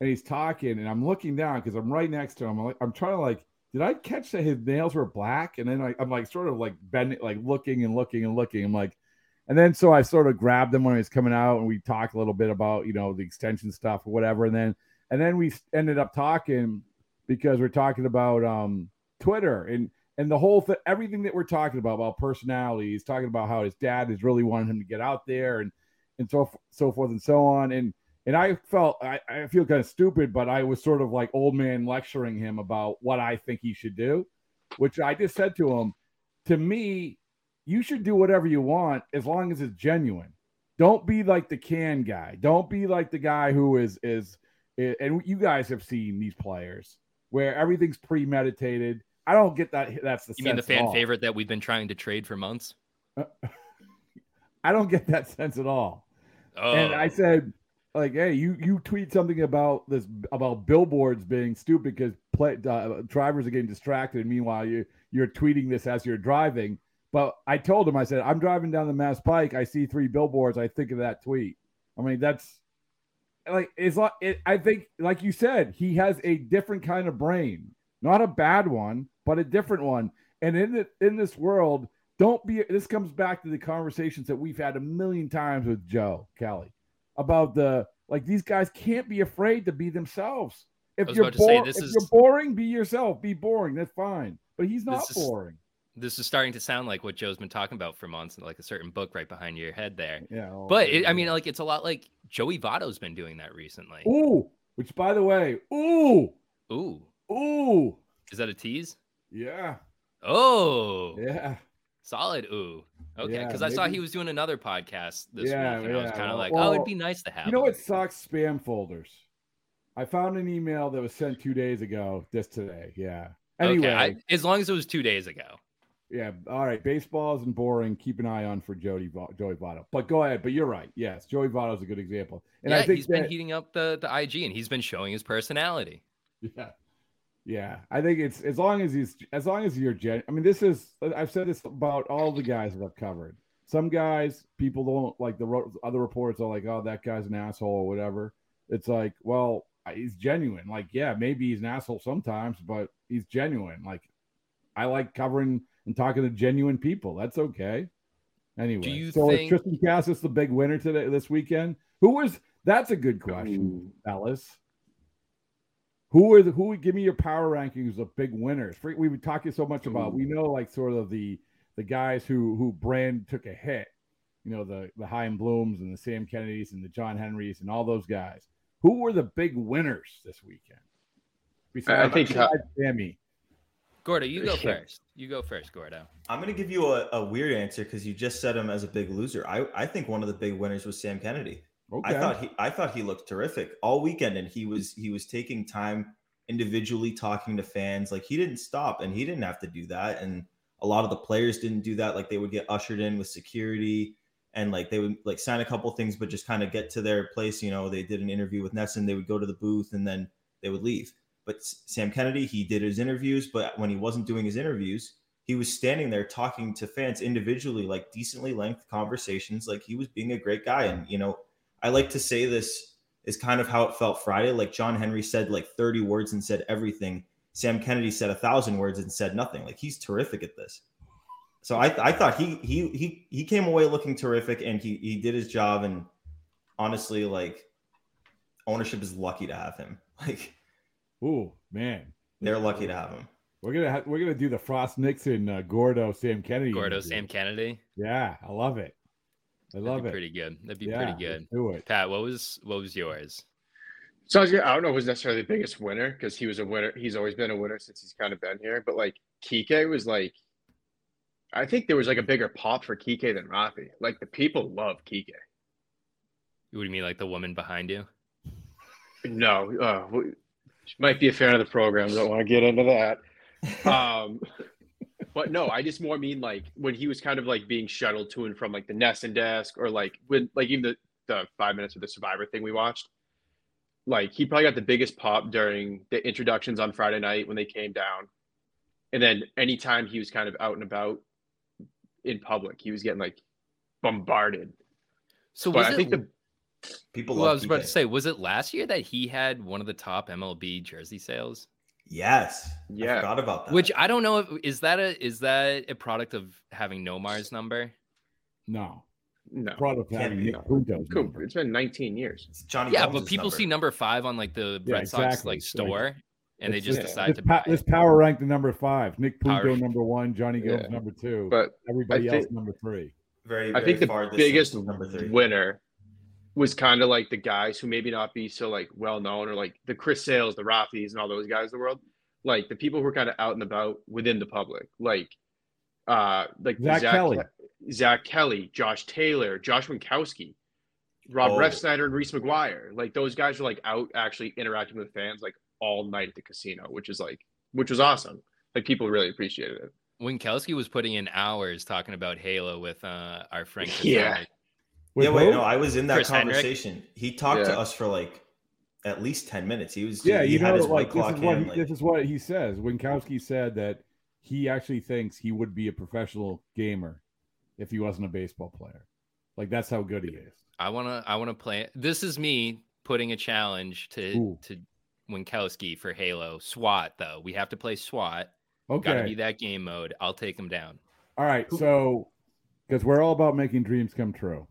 and he's talking and i'm looking down because i'm right next to him I'm, like, I'm trying to like did i catch that his nails were black and then I, i'm like sort of like bending like looking and looking and looking i'm like and then so I sort of grabbed him when he was coming out, and we talked a little bit about you know the extension stuff or whatever, and then and then we ended up talking because we're talking about um Twitter and and the whole thing, everything that we're talking about about personality. He's talking about how his dad is really wanting him to get out there and and so so forth and so on. And and I felt I, I feel kind of stupid, but I was sort of like old man lecturing him about what I think he should do, which I just said to him. To me, you should do whatever you want as long as it's genuine. Don't be like the can guy. Don't be like the guy who is is and you guys have seen these players where everything's premeditated. I don't get that. That's the you mean the fan favorite that we've been trying to trade for months. I don't get that sense at all. Oh. And I said, like, hey, you you tweet something about this about billboards being stupid because play, uh, drivers are getting distracted. Meanwhile, you you're tweeting this as you're driving. But I told him, I said, I'm driving down the Mass Pike. I see three billboards. I think of that tweet. I mean, that's like it's like it, I think, like you said, he has a different kind of brain, not a bad one, but a different one. And in the, in this world, don't be. This comes back to the conversations that we've had a million times with Joe Kelly about the like these guys can't be afraid to be themselves. If you're boring, if is... you're boring, be yourself. Be boring. That's fine. But he's not boring. Is this is starting to sound like what Joe's been talking about for months, like a certain book right behind your head there. Yeah. Oh, but it, I mean, like it's a lot like Joey Votto's been doing that recently. Ooh, which by the way, ooh, ooh, ooh, is that a tease? Yeah. Oh. Yeah. Solid. Ooh. Okay. Because yeah, I saw he was doing another podcast this yeah, week, and yeah. I was kind of like, oh, well, oh, it'd be nice to have. You know what sucks? Spam folders. I found an email that was sent two days ago, just today. Yeah. Anyway, okay, I, as long as it was two days ago. Yeah. All right. Baseball isn't boring. Keep an eye on for Jody Joey Votto. But go ahead. But you're right. Yes, Joey Votto is a good example. And yeah, I think he's that, been heating up the the IG, and he's been showing his personality. Yeah. Yeah, I think it's as long as he's as long as you're gen. I mean, this is I've said this about all the guys that I've covered. Some guys, people don't like the other reports are like, oh, that guy's an asshole or whatever. It's like, well, he's genuine. Like, yeah, maybe he's an asshole sometimes, but he's genuine. Like, I like covering and talking to genuine people. That's okay. Anyway, so think... is Triston Casas the big winner today this weekend? Who was? That's a good question, Ooh. Ellis. Who are the who would give me your power rankings of big winners? We were talking so much about. Ooh. We know like sort of the the guys who who brand took a hit. You know the the Chaim Blooms and the Sam Kennedys and the John Henrys and all those guys. Who were the big winners this weekend? Besides, I think Sammy. Gordo, you go first. You go first, Gordo. I'm going to give you a, a weird answer because you just said him as a big loser. I, I think one of the big winners was Sam Kennedy. Okay. I thought he I thought he looked terrific all weekend, and he was he was taking time individually talking to fans. Like he didn't stop, and he didn't have to do that. And a lot of the players didn't do that. Like they would get ushered in with security, and like they would like sign a couple things, but just kind of get to their place. You know, they did an interview with NESN. They would go to the booth, and then they would leave. But Sam Kennedy, he did his interviews, but when he wasn't doing his interviews, he was standing there talking to fans individually, like decently length conversations. Like he was being a great guy. And, you know, I like to say this is kind of how it felt Friday. Like John Henry said like 30 words and said everything. Sam Kennedy said a thousand words and said nothing. Like he's terrific at this. So I, I thought he he he he came away looking terrific and he he did his job and honestly like ownership is lucky to have him. Like Oh man, they're lucky to have him. We're gonna ha- we're gonna do the Frost Nixon uh, Gordo Sam Kennedy. Gordo interview. Sam Kennedy. Yeah, I love it. I love it. Pretty good. That'd be yeah, pretty good. Do it, Pat. What was what was yours? So I, was, I don't know who's necessarily the biggest winner because he was a winner. He's always been a winner since he's kind of been here. But like Kike was like, I think there was like a bigger pop for Kike than Rafi. Like the people love Kike. What do you mean, like the woman behind you? No, uh, she might be a fan of the program. Don't want to get into that. Um, but no, I just more mean like when he was kind of like being shuttled to and from like the NESN desk or like when like even the, the five minutes of the Survivor thing we watched. Like he probably got the biggest pop during the introductions on Friday night when they came down. And then anytime he was kind of out and about in public, he was getting like bombarded. So but I it, think the People. Well, I was about to say, was it last year that he had one of the top MLB jersey sales? Yes. Yeah. I forgot about that. Which I don't know if is that a is that a product of having Nomar's number? No. No. Proud of Can't having. Nick Punto's Cool. number. It's been 19 years. It's Jonny. Yeah, Gomes' but people number. see number five on like the Yeah, Red Sox exactly. like So, store, and they just just- decide This, to pa- buy. this it. power ranked the number five. Nick Power- Punto number one. Jonny Gomes Yeah. number two. But Everybody I else number three. very. I very think the far distant biggest number three. winner was kind of like the guys who maybe not be so like well known or like the Chris Sales, the Rothies, and all those guys in the world. Like the people who are kind of out and about within the public, like uh like Zack Kelly. Zack Kelly, Josh Taylor, Josh Winckowski, Rob Oh. Refsnyder, and Reese McGuire. Like those guys are like out actually interacting with fans like all night at the casino, which is like which was awesome. Like people really appreciated it. Winckowski was putting in hours talking about Halo with uh, our friend. Chris Yeah. Henrik. With yeah, wait, who? no, I was in that Chris Henrik? conversation. He talked to us for like at least ten minutes. He was Yeah, he you had know, his like white this clock is what he, like- this is what he says. Winckowski said that he actually thinks he would be a professional gamer if he wasn't a baseball player. Like that's how good he is. I wanna I wanna play. This is me putting a challenge to Ooh. to Winckowski for Halo SWAT though. We have to play SWAT. Gotta Okay. be that game mode. I'll take him down. All right. So, because we're all about making dreams come true.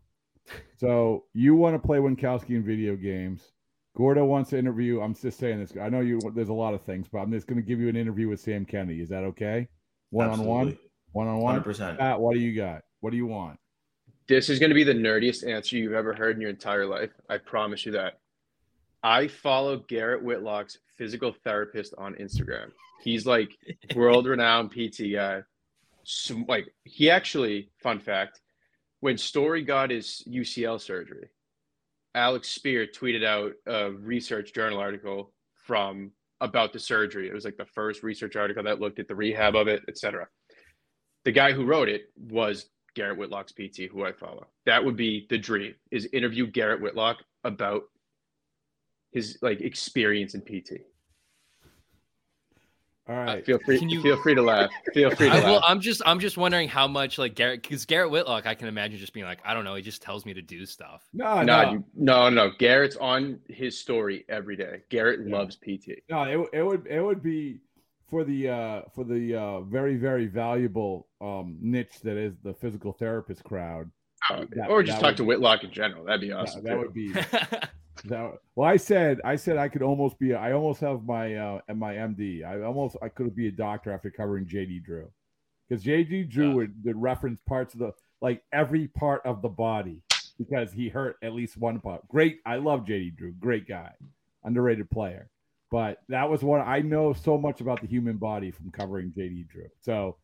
So you want to play Winckowski in video games. Gordo wants to interview. I'm just saying this. I know you. There's a lot of things, but I'm just going to give you an interview with Sam Kennedy. Is that okay? One on one. One on one. percent. Pat, what do you got? What do you want? This is going to be the nerdiest answer you've ever heard in your entire life. I promise you that. I follow Garrett Whitlock's physical therapist on Instagram. He's like world renowned PT guy. So, like he actually, fun fact, when Story got his UCL surgery, Alex Speier tweeted out a research journal article from about the surgery. It was like the first research article that looked at the rehab of it, etc. The guy who wrote it was Garrett Whitlock's PT, who I follow. That would be the dream: is interview Garrett Whitlock about his like experience in PT. All right. Feel free, you- feel free to laugh. Feel free to I, laugh. well, I'm just I'm just wondering how much like Garrett because Garrett Whitlock I can imagine just being like I don't know he just tells me to do stuff. No, no, no, you- no, no. Garrett's on his story every day. Garrett Yeah. loves PT. no. It, would- it would it would be for the uh for the uh very very valuable um niche that is the physical therapist crowd. Uh, That- or just that talk would- to Whitlock in general. That'd be Yeah, awesome. that too. would be that. Well, I said I said I could almost be. I almost have my uh my MD. I almost I could be a doctor after covering JD Drew, because JD Drew Yeah. would, would reference parts of the like every part of the body because he hurt at least one part. Great, I love JD Drew. Great guy, underrated player. But that was one I know so much about the human body from covering JD Drew. So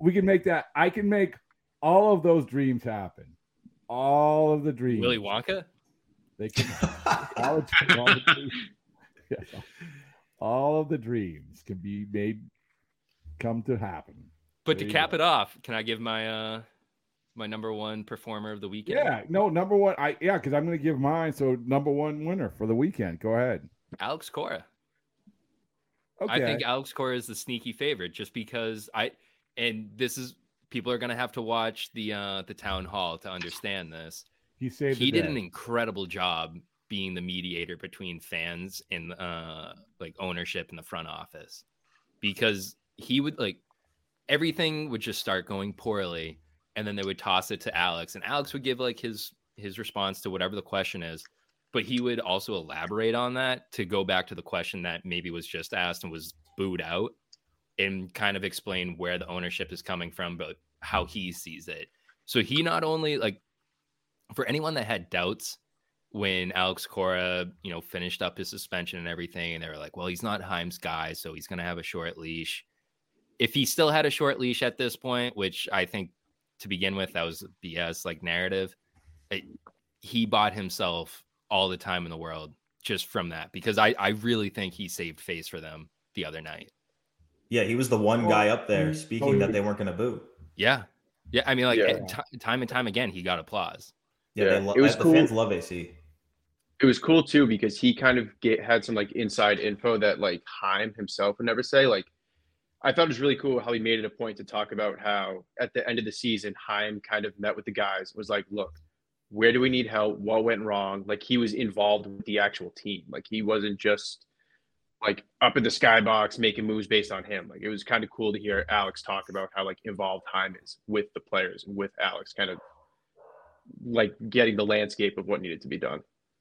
we can make that. I can make all of those dreams happen. All of the dreams. Willy Wonka. They can all, of, all, of the, yeah. all of the dreams can be made come to happen. But There to cap go. it off, can I give my uh my number one performer of the weekend? Yeah, no, number one. I yeah, because I'm going to give mine. So number one winner for the weekend. Go ahead. Alex Cora. Okay. I think Alex Cora is the sneaky favorite just because I and this is people are gonna have to watch the uh the town hall to understand this. he saved. He did day. an incredible job being the mediator between fans and uh like ownership in the front office because he would like everything would just start going poorly and then they would toss it to Alex and Alex would give like his his response to whatever the question is but he would also elaborate on that to go back to the question that maybe was just asked and was booed out and kind of explain where the ownership is coming from but how he sees it so he not only like for anyone that had doubts when Alex Cora, you know, finished up his suspension and everything, and they were like, well, he's not Chaim's guy, so he's going to have a short leash. If he still had a short leash at this point, which I think to begin with, that was BS like narrative, it, he bought himself all the time in the world just from that because I, I really think he saved face for them the other night. Yeah, he was the one Well, guy up there speaking oh, he- that they weren't going to boo. Yeah. Yeah. I mean, like Yeah. ti- time and time again, he got applause. Yeah, Yeah, lo- it was the cool. fans love AC. it was cool too because he kind of get, had some like inside info that like Chaim himself would never say. Like, I thought it was really cool how he made it a point to talk about how at the end of the season, Chaim kind of met with the guys, was like, look, where do we need help? What went wrong? Like, he was involved with the actual team. Like, he wasn't just like up in the skybox making moves based on him. Like, it was kind of cool to hear Alex talk about how like involved Chaim is with the players and with Alex, kind of like getting the landscape of what needed to be done.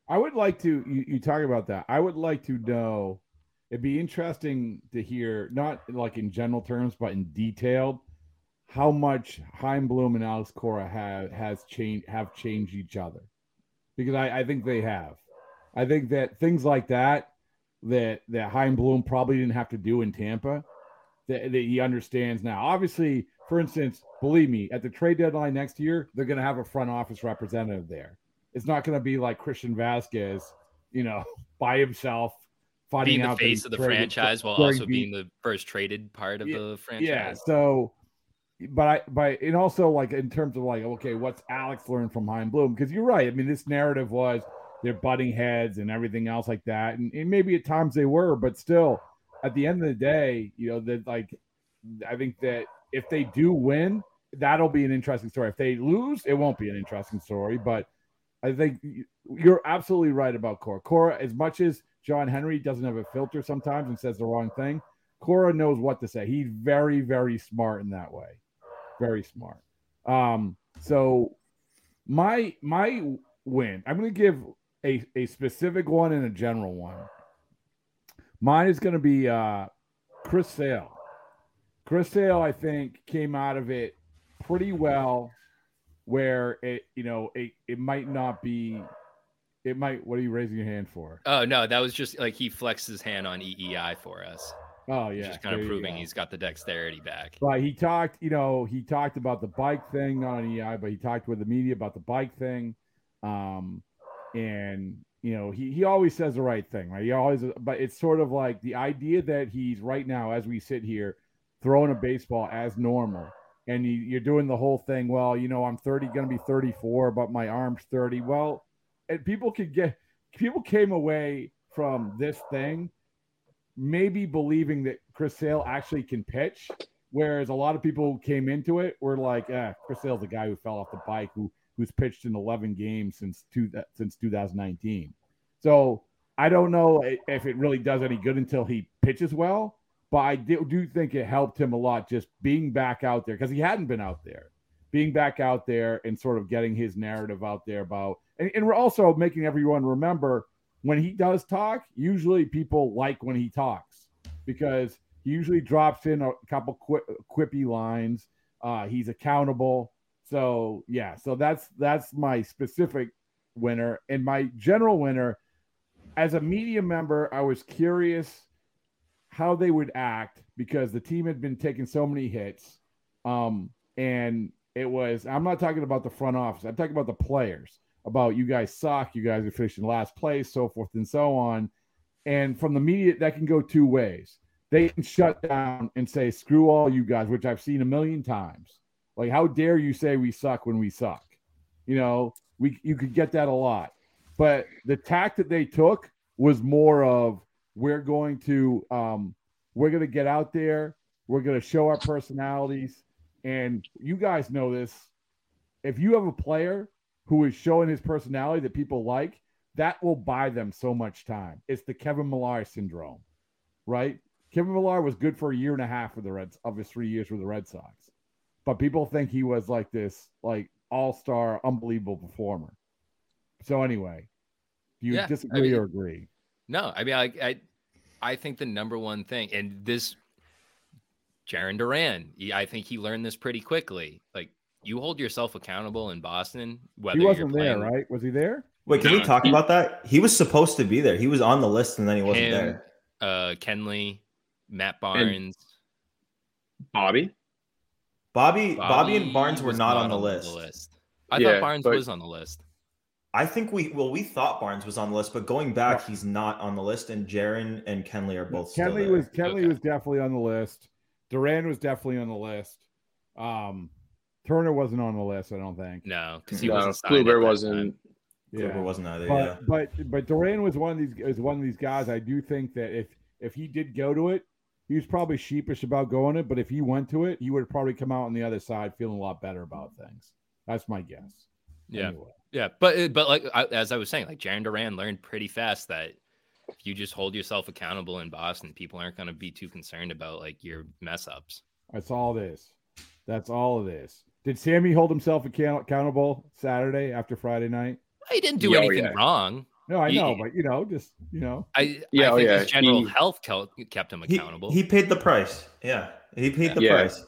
I would like to you, you talk about that. I would like to know. It'd be interesting to hear, not like in general terms, but in detailed, how much Chaim Bloom and Alex Cora have has changed have changed each other, because I, I think they have. I think that things like that that that Chaim Bloom probably didn't have to do in Tampa, that, that he understands now. Obviously, for instance, believe me, at the trade deadline next year, they're going to have a front office representative there. It's not going to be like Christian Vazquez, you know, by himself being the face of the franchise while also being the first traded part of yeah, the franchise. Yeah. So, but I, but and also like in terms of like, okay, what's Alex learned from Chaim Bloom? Because you're right. I mean, this narrative was they're butting heads and everything else like that, and, and maybe at times they were, but still, at the end of the day, you know, that like, I think that if they do win, that'll be an interesting story. If they lose, it won't be an interesting story. But I think you're absolutely right about Cora. Cora, as much as John Henry doesn't have a filter sometimes and says the wrong thing, Cora knows what to say. He's very, very smart in that way. Very smart. Um, so my my win, I'm gonna give a, a specific one and a general one. Mine is gonna be uh Chris Sale. Chris Sale, I think, came out of it pretty well where it you know it, it might not be it might what are you raising your hand for? Oh no that was just like he flexed his hand on eei for us. Oh yeah just kind of proving he's got the dexterity back. But he talked you know he talked about the bike thing not on ei but he talked with the media about the bike thing. Um and you know he, he always says the right thing right he always but it's sort of like the idea that he's right now as we sit here throwing a baseball as normal and you, are doing the whole thing. Well, you know, I'm 30, going to be 34, but my arm's 30. Well, and people could get people came away from this thing maybe believing that Chris Sale actually can pitch, whereas a lot of people who came into it were like, "Ah, Chris Sale's the guy who fell off the bike who who's pitched in 11 games since two since 2019." So I don't know if it really does any good until he pitches well. But I do, do think it helped him a lot just being back out there because he hadn't been out there, being back out there and sort of getting his narrative out there about, and, and we're also making everyone remember when he does talk, usually people like when he talks because he usually drops in a couple quippy lines. Uh, he's accountable. So yeah, so that's that's my specific winner and my general winner. As a media member, I was curious how they would act because the team had been taking so many hits. Um, and it was, I'm not talking about the front office, I'm talking about the players, about you guys suck, you guys are finishing last place, so forth and so on. And from the media, that can go two ways. They can shut down and say, screw all you guys, which I've seen a million times. Like, how dare you say we suck when we suck? You know, we you could get that a lot. But the tack that they took was more of we're going to um, we're going to get out there. We're going to show our personalities, and you guys know this. If you have a player who is showing his personality that people like, that will buy them so much time. It's the Kevin Millar syndrome, right? Kevin Millar was good for a year and a half with the Reds of his three years with the Red Sox, but people think he was like this, like all star, unbelievable performer. So anyway, do you yeah, disagree I mean, or agree? No, I mean, I, I, I think the number one thing, and this, Jarren Duran, he, I think he learned this pretty quickly. Like, you hold yourself accountable in Boston. Whether he wasn't there, right? Was he there? Wait, can no, we talk he, about that? He was supposed to be there. He was on the list, and then he wasn't him, there. Uh, Kenley, Matt Barnes, and Bobby. Bobby, Bobby, Bobby and Barnes were not, not on, the, on list. the list. I yeah, thought Barnes but, was on the list. I think we well we thought Barnes was on the list, but going back, yeah. he's not on the list. And Jarren and Kenley are both. Kenley was Kenley okay. was definitely on the list. Duran was definitely on the list. Um, Turner wasn't on the list, I don't think. No, because he no, wasn't. Kluber wasn't. Yeah, Kluber wasn't either. But, yeah. but but Duran was one of these is one of these guys. I do think that if if he did go to it, he was probably sheepish about going it. But if he went to it, he would probably come out on the other side feeling a lot better about things. That's my guess. Yeah. Anyway. Yeah, but uh, but like as I was saying, like Jarren Duran learned pretty fast that if you just hold yourself accountable in Boston, people aren't going to be too concerned about like your mess ups. That's all this. That's all of this. Did Sammy hold himself account- accountable Saturday after Friday night? He didn't do Yeah, oh, anything yeah. wrong. No, I He- know, but you know, just you know, I, Yeah, I oh, yeah, his general he- health kept him accountable. he paid the price. Yeah, he paid the Yeah. price.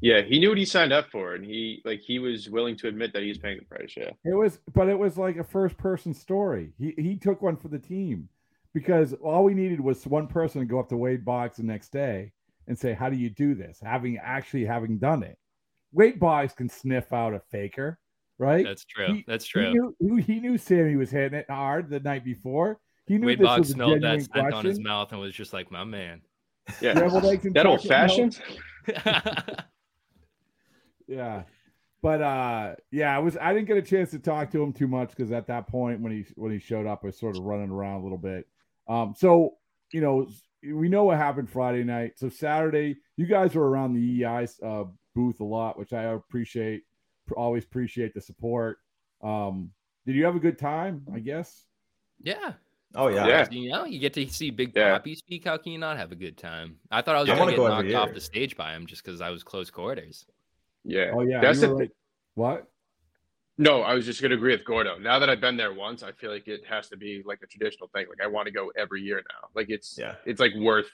Yeah, he knew what he signed up for, and he like he was willing to admit that he was paying the price. Yeah, it was, but it was like a first person story. He he took one for the team because all we needed was one person to go up to Wade Boggs the next day and say, "How do you do this?" Having actually having done it, Wade Boggs can sniff out a faker, right? That's true. He- That's He true. knew, he- he knew Sammy was hitting it hard the night before. He knew Wade this Boggs was a smelled that genuine scent on his mouth and was just like, "My man." yeah. Deviled eggs and that old fashioned. Yeah. But uh yeah, I was I didn't get a chance to talk to him too much because at that point when he when he showed up, I was sort of running around a little bit. Um, so you know, we know what happened Friday night. So Saturday, you guys were around the EI uh, booth a lot, which I appreciate. Always appreciate the support. Um, did you have a good time? I guess. yeah. Oh yeah. Yeah. You know, you get to see Big Yeah. Poppy speak. How can you not have a good time? I thought I was I going wanna to go get knocked off the stage by him just because I was close quarters. Yeah, Oh yeah. That's you the were. What? No, I was just gonna agree with Gordo. Now that I've been there once, I feel like it has to be like a traditional thing. Like I want to go every year now. Like it's Yeah. it's like worth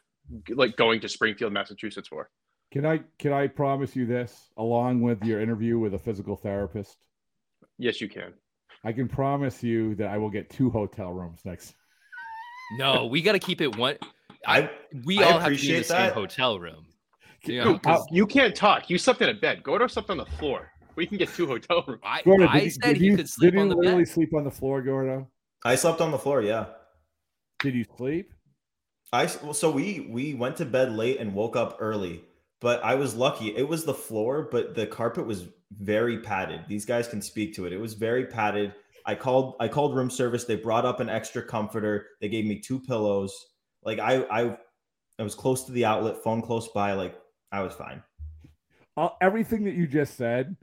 like going to Springfield, Massachusetts for. Can I can I promise you this along with your interview with a physical therapist? Yes, you can. I can promise you that I will get two hotel rooms next. No, we got to keep it one. I We I all have to be in the appreciate same hotel room. You know, Dude, 'cause you can't talk. You slept in a bed. Gordo slept on the floor. We can get two hotel rooms. I, Gordo, I did you- said did he you- could sleep did you on the literally bed. sleep on the floor, Gordo? I slept on the floor. Yeah. Did you sleep? I well, so we we went to bed late and woke up early, but I was lucky. It was the floor, but the carpet was very padded. These guys can speak to it. It was very padded. I called I called room service. They brought up an extra comforter. They gave me two pillows. Like I I I was close to the outlet, phone close by. Like I was fine. All, everything that you just said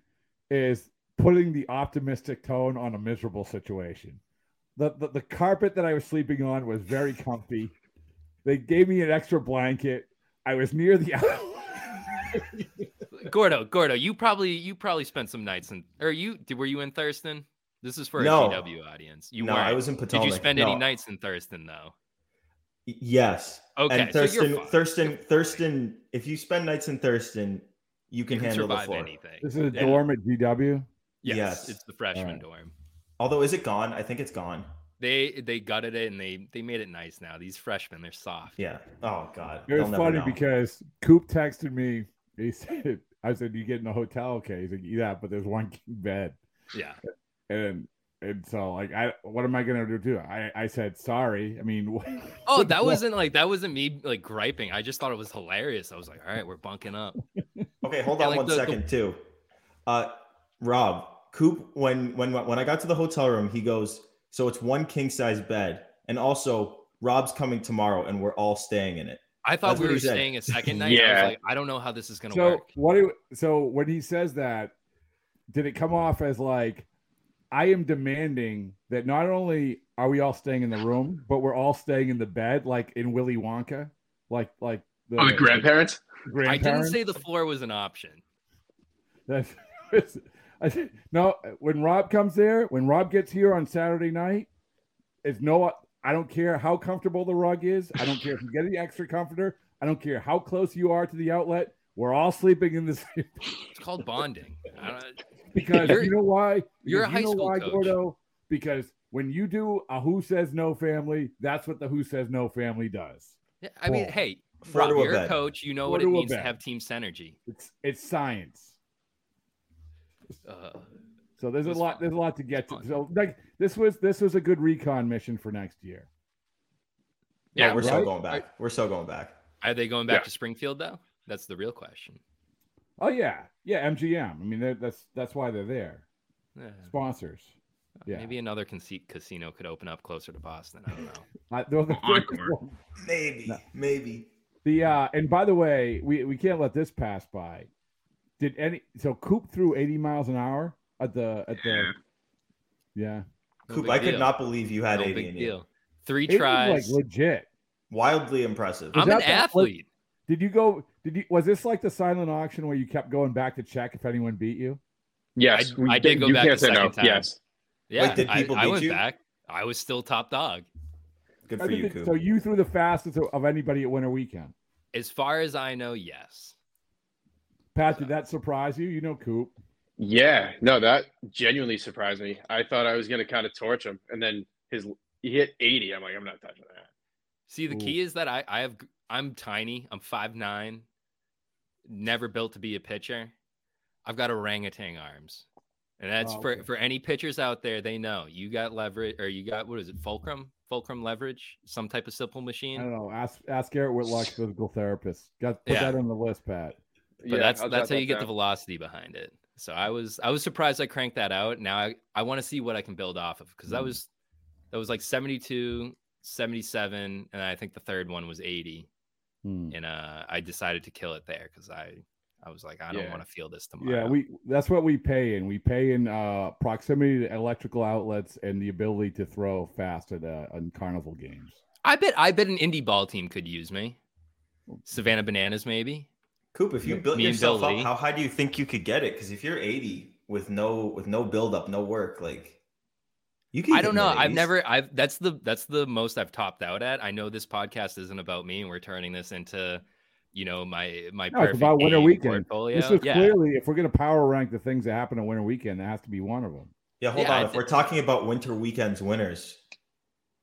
is putting the optimistic tone on a miserable situation. The, the the carpet that I was sleeping on was very comfy. They gave me an extra blanket. I was near the Gordo, Gordo, you probably you probably spent some nights in or you did were you in Thurston? This is for a No. GW audience. You no, weren't. I was in Did you spend any nights in Thurston though? Yes. Okay, and Thurston, fine. Thurston, Thurston. If you spend nights in Thurston, you can You can handle the survive floor. anything. This is a Yeah. dorm at GW. Yes, Yes. it's the freshman Alright. dorm. Although, is it gone? I think it's gone. They they gutted it and they they made it nice now. These freshmen, they're soft. Yeah. Oh God. It was funny know. because Coop texted me. He said, "I said you get in a hotel, okay?" He's like, "Yeah, but there's one king bed." Yeah. and and so like I what am I gonna do? Too? I I said sorry. I mean, what- Oh, that what- wasn't like that wasn't me like griping. I just thought it was hilarious. I was like, all right, we're bunking up. Okay, hold Yeah, on like one the- the- too. Uh, Rob, Coop, when when when I got to the hotel room, he goes, "So it's one king size bed, and also Rob's coming tomorrow, and we're all staying in it." I thought That's we were staying a second night. I Yeah. was like, I don't know how this is gonna so work. what? Do, so when he says that, did it come off as like I am demanding that not only are we all staying in the room, but we're all staying in the bed, like in Willy Wonka, like like the, Oh, the grandparents. I didn't say the floor was an option. That's, I said, no, when Rob comes there, when Rob gets here on Saturday night, it's no, I don't care how comfortable the rug is. I don't care if you get the extra comforter. I don't care how close you are to the outlet. We're all sleeping in the same It's called bonding. Because You're- you know why? you're a high you know school why, coach. Gordo? Because when you do a who says no family, that's what the who says no family does. Yeah, I mean, Four. hey, Four Rob, to a you're a coach. You know Four what it a means to have team synergy. It's it's science. Uh, So there's a lot. fun. There's a lot to get to. So like this was this was a good recon mission for next year. Yeah, Yeah, we're still going back. We're still going back. are they going back Yeah. to Springfield though? That's the real question. Oh yeah, yeah. MGM. I mean, that's that's why they're there. Yeah. Sponsors. Yeah. Maybe another conce- casino could open up closer to Boston. I don't know. I, they're the Encore. first one. Maybe, No. maybe. The uh, and by the way, we we can't let this pass by. Did any so Coop threw 80 miles an hour at the at the yeah. No Coop, big I could deal. not believe you had no 80 big in you. Three It tries. like legit. Wildly impressive. Was I'm an the- was- athlete. Did you go? Did you? Was this like the silent auction where you kept going back to check if anyone beat you? Yes, I- we- I did go you back can't the say no. time. Yes, Yeah, Wait, did I- people I, beat went you? back. I was still top dog. Good I for you, Coop. so you threw the fastest of- of anybody at Winter Weekend. As far as I know, yes. Pat, did uh, that surprise you? You know, Coop. Yeah, no, that genuinely surprised me. I thought I was gonna kind of torch him, and then his he hit eighty. I'm like, I'm not touching that. See, the Ooh. key is that I, I have I'm tiny. I'm five nine. Never built to be a pitcher. I've got orangutan arms, and that's Oh, for okay. for any pitchers out there. They know you got leverage, or you got what is it, fulcrum, fulcrum leverage, some type of simple machine. I don't know. Ask ask Garrett Whitlock, physical therapist. Got put Yeah. that on the list, Pat. But that's that's how you get the velocity behind it. So I was I was surprised I cranked that out. Now I, I want to see what I can build off of because that Mm. was that was like 72, 77, and I think the third one was 80. Hmm. And uh I decided to kill it there because I I was like, I don't Yeah. want to feel this tomorrow. Yeah, we that's what we pay in. We pay in uh, proximity to electrical outlets and the ability to throw fast at uh, on carnival games. I bet I bet an indie ball team could use me. Savannah Bananas, maybe. Coop, if you built yourself up, how high do you think you could get it? Because if you're 80 with no with no build up, no work, like you can. I don't know. I've never. I've that's the that's the most I've topped out at. I know this podcast isn't about me, and we're turning this into, you know, my my No, it's perfect about Winter Weekend. portfolio. This is yeah. clearly, if we're going to power rank the things that happen on Winter Weekend, that has to be one of them. Yeah, hold Yeah, on. I if we're talking about winter weekends winners,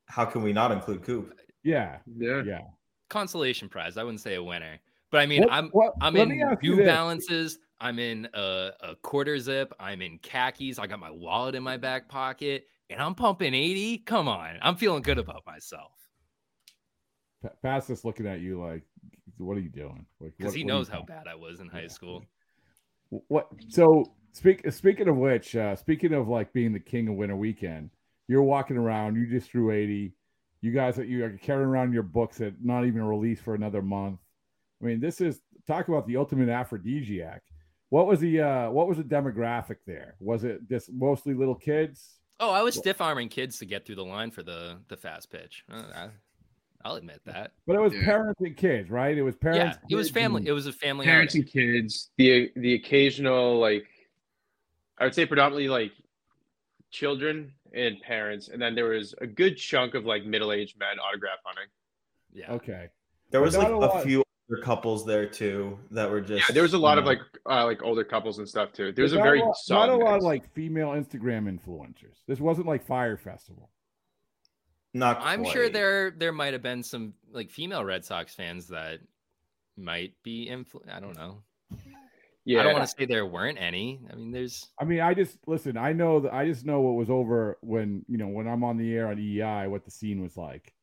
how can we not include Coop? Yeah, Yeah, yeah. consolation prize. I wouldn't say a winner, but I mean, What- I'm what- I'm in New. Balances. I'm in a, a quarter zip. I'm in khakis. I got my wallet in my back pocket, and I'm pumping 80. Come on, I'm feeling good about myself Pa- just looking at you like, what are you doing? Like, because he knows how doing? bad I was in high Yeah. school. What? So speak. Speaking of which, uh, speaking of like being the king of Winter Weekend, you're walking around. You just threw eighty. You guys, you are carrying around your books that not even released for another month. I mean, this is talk about the ultimate aphrodisiac. What was the uh, what was the demographic there? Was it just mostly little kids? Oh, I was stiff arming kids to get through the line for the the fast pitch. Uh, I, I'll admit that. But it was Yeah. parents and kids, right? It was parents. yeah, it was family. and- It was a family. parents outing. and kids. The the occasional like, I would say predominantly like children and parents, and then there was a good chunk of like middle aged men autograph hunting. Yeah. Okay. There But was like a a, few other couples there too that were just. Yeah, there was a lot you of like uh, like older couples and stuff too. There was a Not very lot- not a lot of like female Instagram influencers. This wasn't like Fyre Festival. not. I'm sure there there might have been some like female Red Sox fans that might be influ- I don't know. yeah. I don't want to say there weren't any. I mean, there's I mean, I just listen. I know that I just know what was over when you know when I'm on the air on EI, what the scene was like,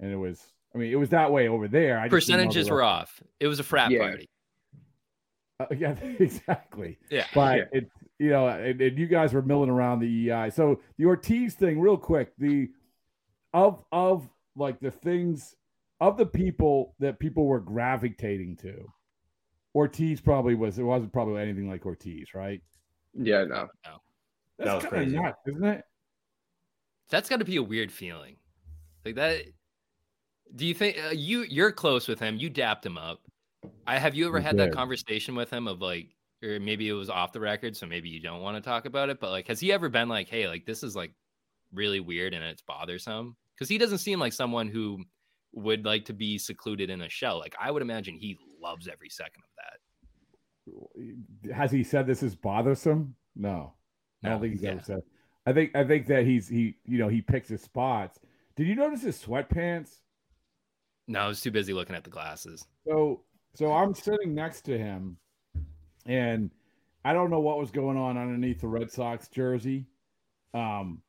and it was. I mean, it was that way over there. I just didn't percentages were off. It was a frat Yeah. party. Uh, yeah, exactly. Yeah. But Yeah. it, you know, and, and you guys were milling around the EI. So the Ortiz thing, real quick. The of of like the things of the people that people were gravitating to. Ortiz probably was. It wasn't probably anything like Ortiz, right? Yeah, no. No. That's was kinda crazy. nuts, isn't it? That's got to be a weird feeling. Like that Do you think uh, you you're close with him? You dapped him up. I have you ever had that conversation with him of like or maybe it was off the record so maybe you don't want to talk about it, but like has he ever been like, "Hey, like this is like really weird and it's bothersome?" Cuz he doesn't seem like someone who would like to be secluded in a shell. Like I would imagine he loves every second of that. Has he said this is bothersome? No, I don't think he's yeah. ever said. I think I think that he's he you know he picks his spots. Did you notice his sweatpants? No, I was too busy looking at the glasses. So so I'm sitting next to him, and I don't know what was going on underneath the Red Sox jersey. Um,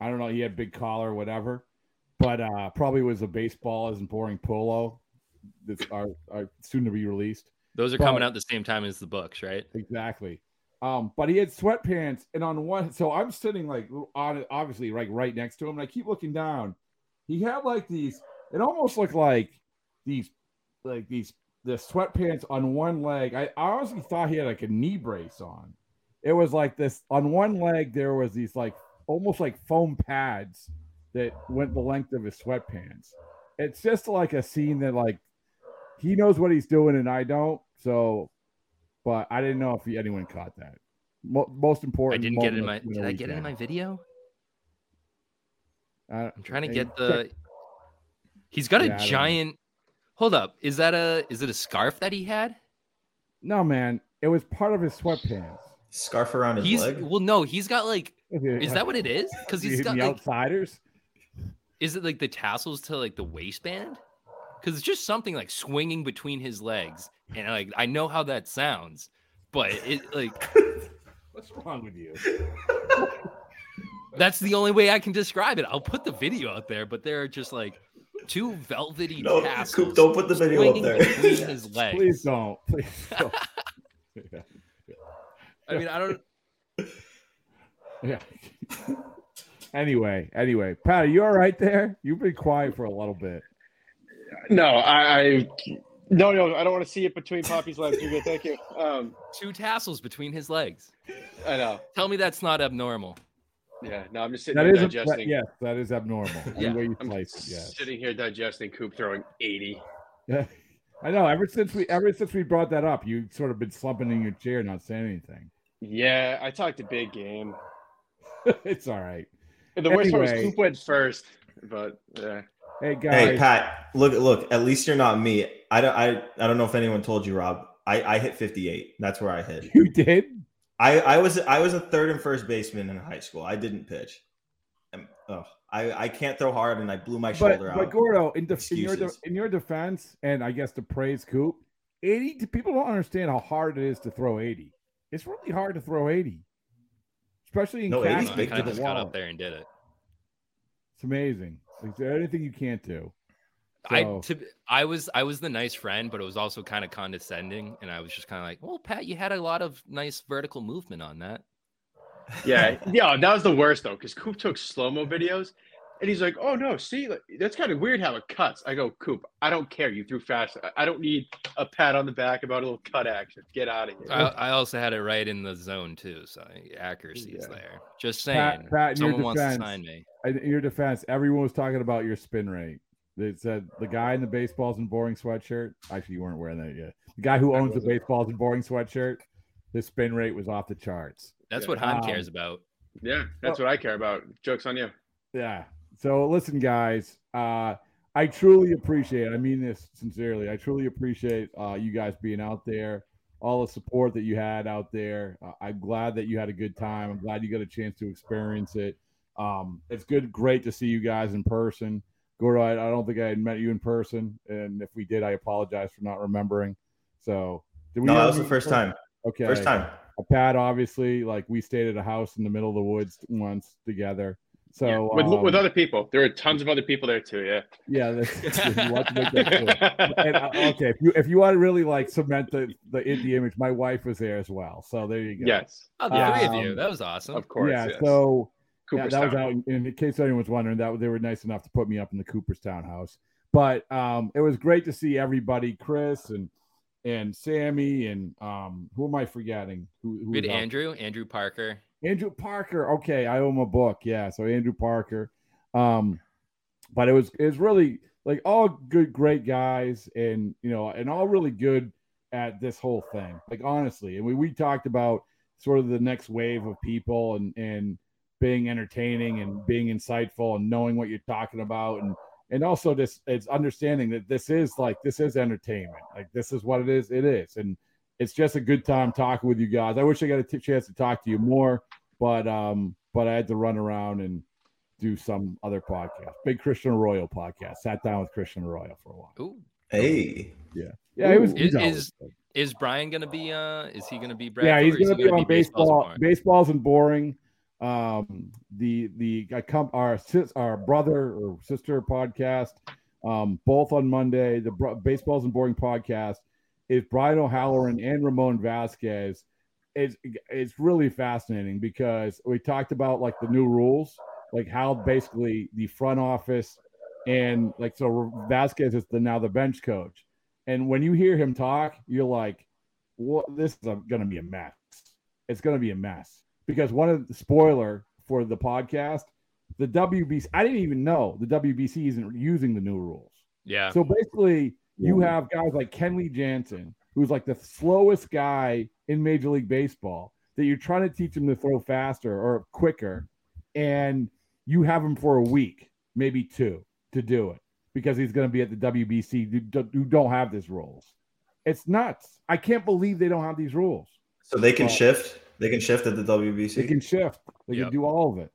I don't know. He had big collar, whatever, but uh, probably was a baseball as and boring polo. That's are, are soon to be released. Those are But- coming out the same time as the books, right? Exactly. Um, but he had sweatpants, and on one, so I'm sitting like on obviously like right next to him, and I keep looking down. He had like these. It almost looked like these, like these the sweatpants on one leg. I, I honestly thought he had like a knee brace on. It was like this on one leg. There was these like almost like foam pads that went the length of his sweatpants. It's just like a scene that like he knows what he's doing and I don't. So, but I didn't know if anyone caught that. Mo- most important, I didn't get in my. Did I get in my video? I'm trying to get the. He's got Yeah, I a giant. Hold up. Is that a? Is it a scarf that he had? No, man, it was part of his sweatpants. Scarf around his He's leg. well, no. He's got like. Is that what it is? Because he's got the like. outsiders? Is it like the tassels to like the waistband? Because it's just something like swinging between his legs, and like I know how that sounds, but it like What's wrong with you? that's the only way I can describe it. I'll put the video out there, but there are just like two velvety No, tassels. Coop, don't put the video up swinging there. between his legs. Please don't. Please don't. yeah. I mean, I don't. yeah. anyway, anyway, Pat, are you all right there? You've been quiet for a little bit. No, I, I no, no, I don't want to see it between Poppy's legs. You're good, thank you. Um, Two tassels between his legs. I know. Tell me that's not abnormal. Yeah, no, I'm just sitting That here is a, digesting. yes, that is abnormal. Yeah, way you I'm slice it, yes. sitting here digesting Coop throwing 80. Yeah. I know. Ever since we ever since we brought that up, you sort of been slumping in your chair, not saying anything. Yeah, I talked a big game. it's all right. The worst part was Anyway. Coop went first, but yeah. Hey guys, Hey Pat, look look. At least you're not me. I don't I, I don't know if anyone told you, Rob. I, I hit 58. That's where I hit. you did. I, I was I was a third and first baseman in high school. I didn't pitch. Um, oh, I, I can't throw hard, and I blew my shoulder but out. But Gordo, in, def- in your de- in your defense, and I guess to praise Coop, eighty people don't understand how hard it is to throw eighty. It's really hard to throw eighty, especially in No, 80's catching I kind of the just got up there and did it. It's amazing. Is there anything you can't do? I to, I was I was the nice friend, but it was also kind of condescending, and I was just kind of like, "Well, Pat, you had a lot of nice vertical movement on that." Yeah, yeah, that was the worst though, because Coop took slow mo videos, and he's like, "Oh no, see, like, that's kind of weird how it cuts." I go, "Coop, I don't care. You threw fast. I- I don't need a pat on the back about a little cut action. Get out of here." I, I also had it right in the zone too, so accuracy is Yeah. there. Just saying, Pat, in your someone wants to defense, sign me. In in your defense, everyone was talking about your spin rate. They said the guy in the baseballs and boring sweatshirt. Actually, you weren't wearing that yet. The guy who owns the baseballs and boring sweatshirt, his spin rate was off the charts. That's Yeah. what Han Um, cares about. yeah, that's what I care about. Jokes on you. Yeah. So listen, guys, uh, I truly appreciate. I mean this sincerely. I truly appreciate uh, you guys being out there, all the support that you had out there. Uh, I'm glad that you had a good time. I'm glad you got a chance to experience it. Um, it's good, great to see you guys in person. Gordo, I, I don't think I had met you in person, and if we did, I apologize for not remembering. So, did we no, that was the first person? time. Okay, First time. Pat, obviously, like we stayed at a house in the middle of the woods once together. So Yeah, with, with um, other people, there were tons of other people there too. Yeah. yeah, that's, to make that. And, uh, okay, if you if you want to really like cement the the, the image, my wife was there as well. So there you go. yes, Oh, the three of you. um, That was awesome. of course. yeah. yes. So yeah, that was out. In, case anyone's wondering, that they were nice enough to put me up in the Cooperstown house. But um, it was great to see everybody, Chris and and Sammy and um, who am I forgetting? Who, who We had was out Andrew, Andrew Parker. Andrew Parker. Okay, I owe him a book. Yeah, so Andrew Parker. Um, but it was it was really like all good, great guys, and you know, and all really good at this whole thing. Like honestly, and we we talked about sort of the next wave of people and and being entertaining and being insightful and knowing what you're talking about and and also this it's understanding that this is like this is entertainment like this is what it is it is and it's just a good time talking with you guys i wish i got a t- chance to talk to you more but um but i had to run around and do some other podcast big christian royal podcast sat down with christian royal for a while Ooh. Hey. yeah yeah it was Is- is- Is Brian gonna be uh is he gonna be Brad yeah, he's or is gonna, be gonna on Baseballs baseball. More? Baseballs and boring. Um, the the I come our sis, our brother or sister podcast, um, both on Monday. The Bro- Baseballs and Boring podcast is Brian O'Halloran and Ramon Vazquez. It's it's really fascinating because we talked about like the new rules, like how basically the front office and like so Vazquez is the now the bench coach. And when you hear him talk, you're like, "What? this is going to be a mess. It's going to be a mess." Because one of the spoiler for the podcast, the WBC, I didn't even know the WBC isn't using the new rules. Yeah. So basically, you have guys like Kenley Jansen, who's like the slowest guy in Major League Baseball. that you're trying to teach him to throw faster or quicker, and you have him for a week, maybe two, to do it because he's going to be at the WBC who don't have these rules. It's nuts. I can't believe they don't have these rules. So they can well, shift. They can shift at the WBC. They can shift. They yep. can do all of it.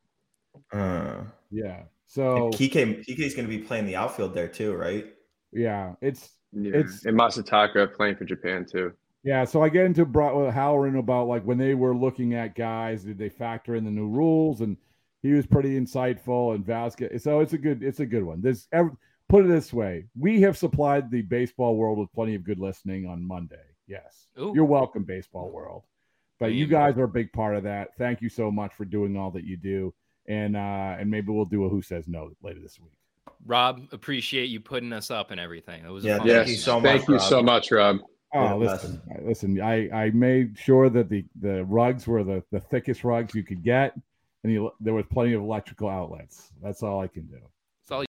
Uh, yeah. So Kike Kike is going to be playing the outfield there too, right? Yeah. It's yeah. it's and Masataka playing for Japan too. Yeah, so I get into brought with Halloran about like when they were looking at guys, did they factor in the new rules? And he was pretty insightful. And Vazquez, so it's a good, it's a good one. This put it this way: we have supplied the baseball world with plenty of good listening on Monday. Yes, Ooh. you're welcome, baseball world. But you guys are a big part of that. Thank you so much for doing all that you do, and uh, and maybe we'll do a who says no later this week. Rob, appreciate you putting us up and everything. It was yeah. Thank you so much. Thank you so much, Rob. Oh, listen, listen. I, I made sure that the, the rugs were the, the thickest rugs you could get, and you, there was plenty of electrical outlets. That's all I can do.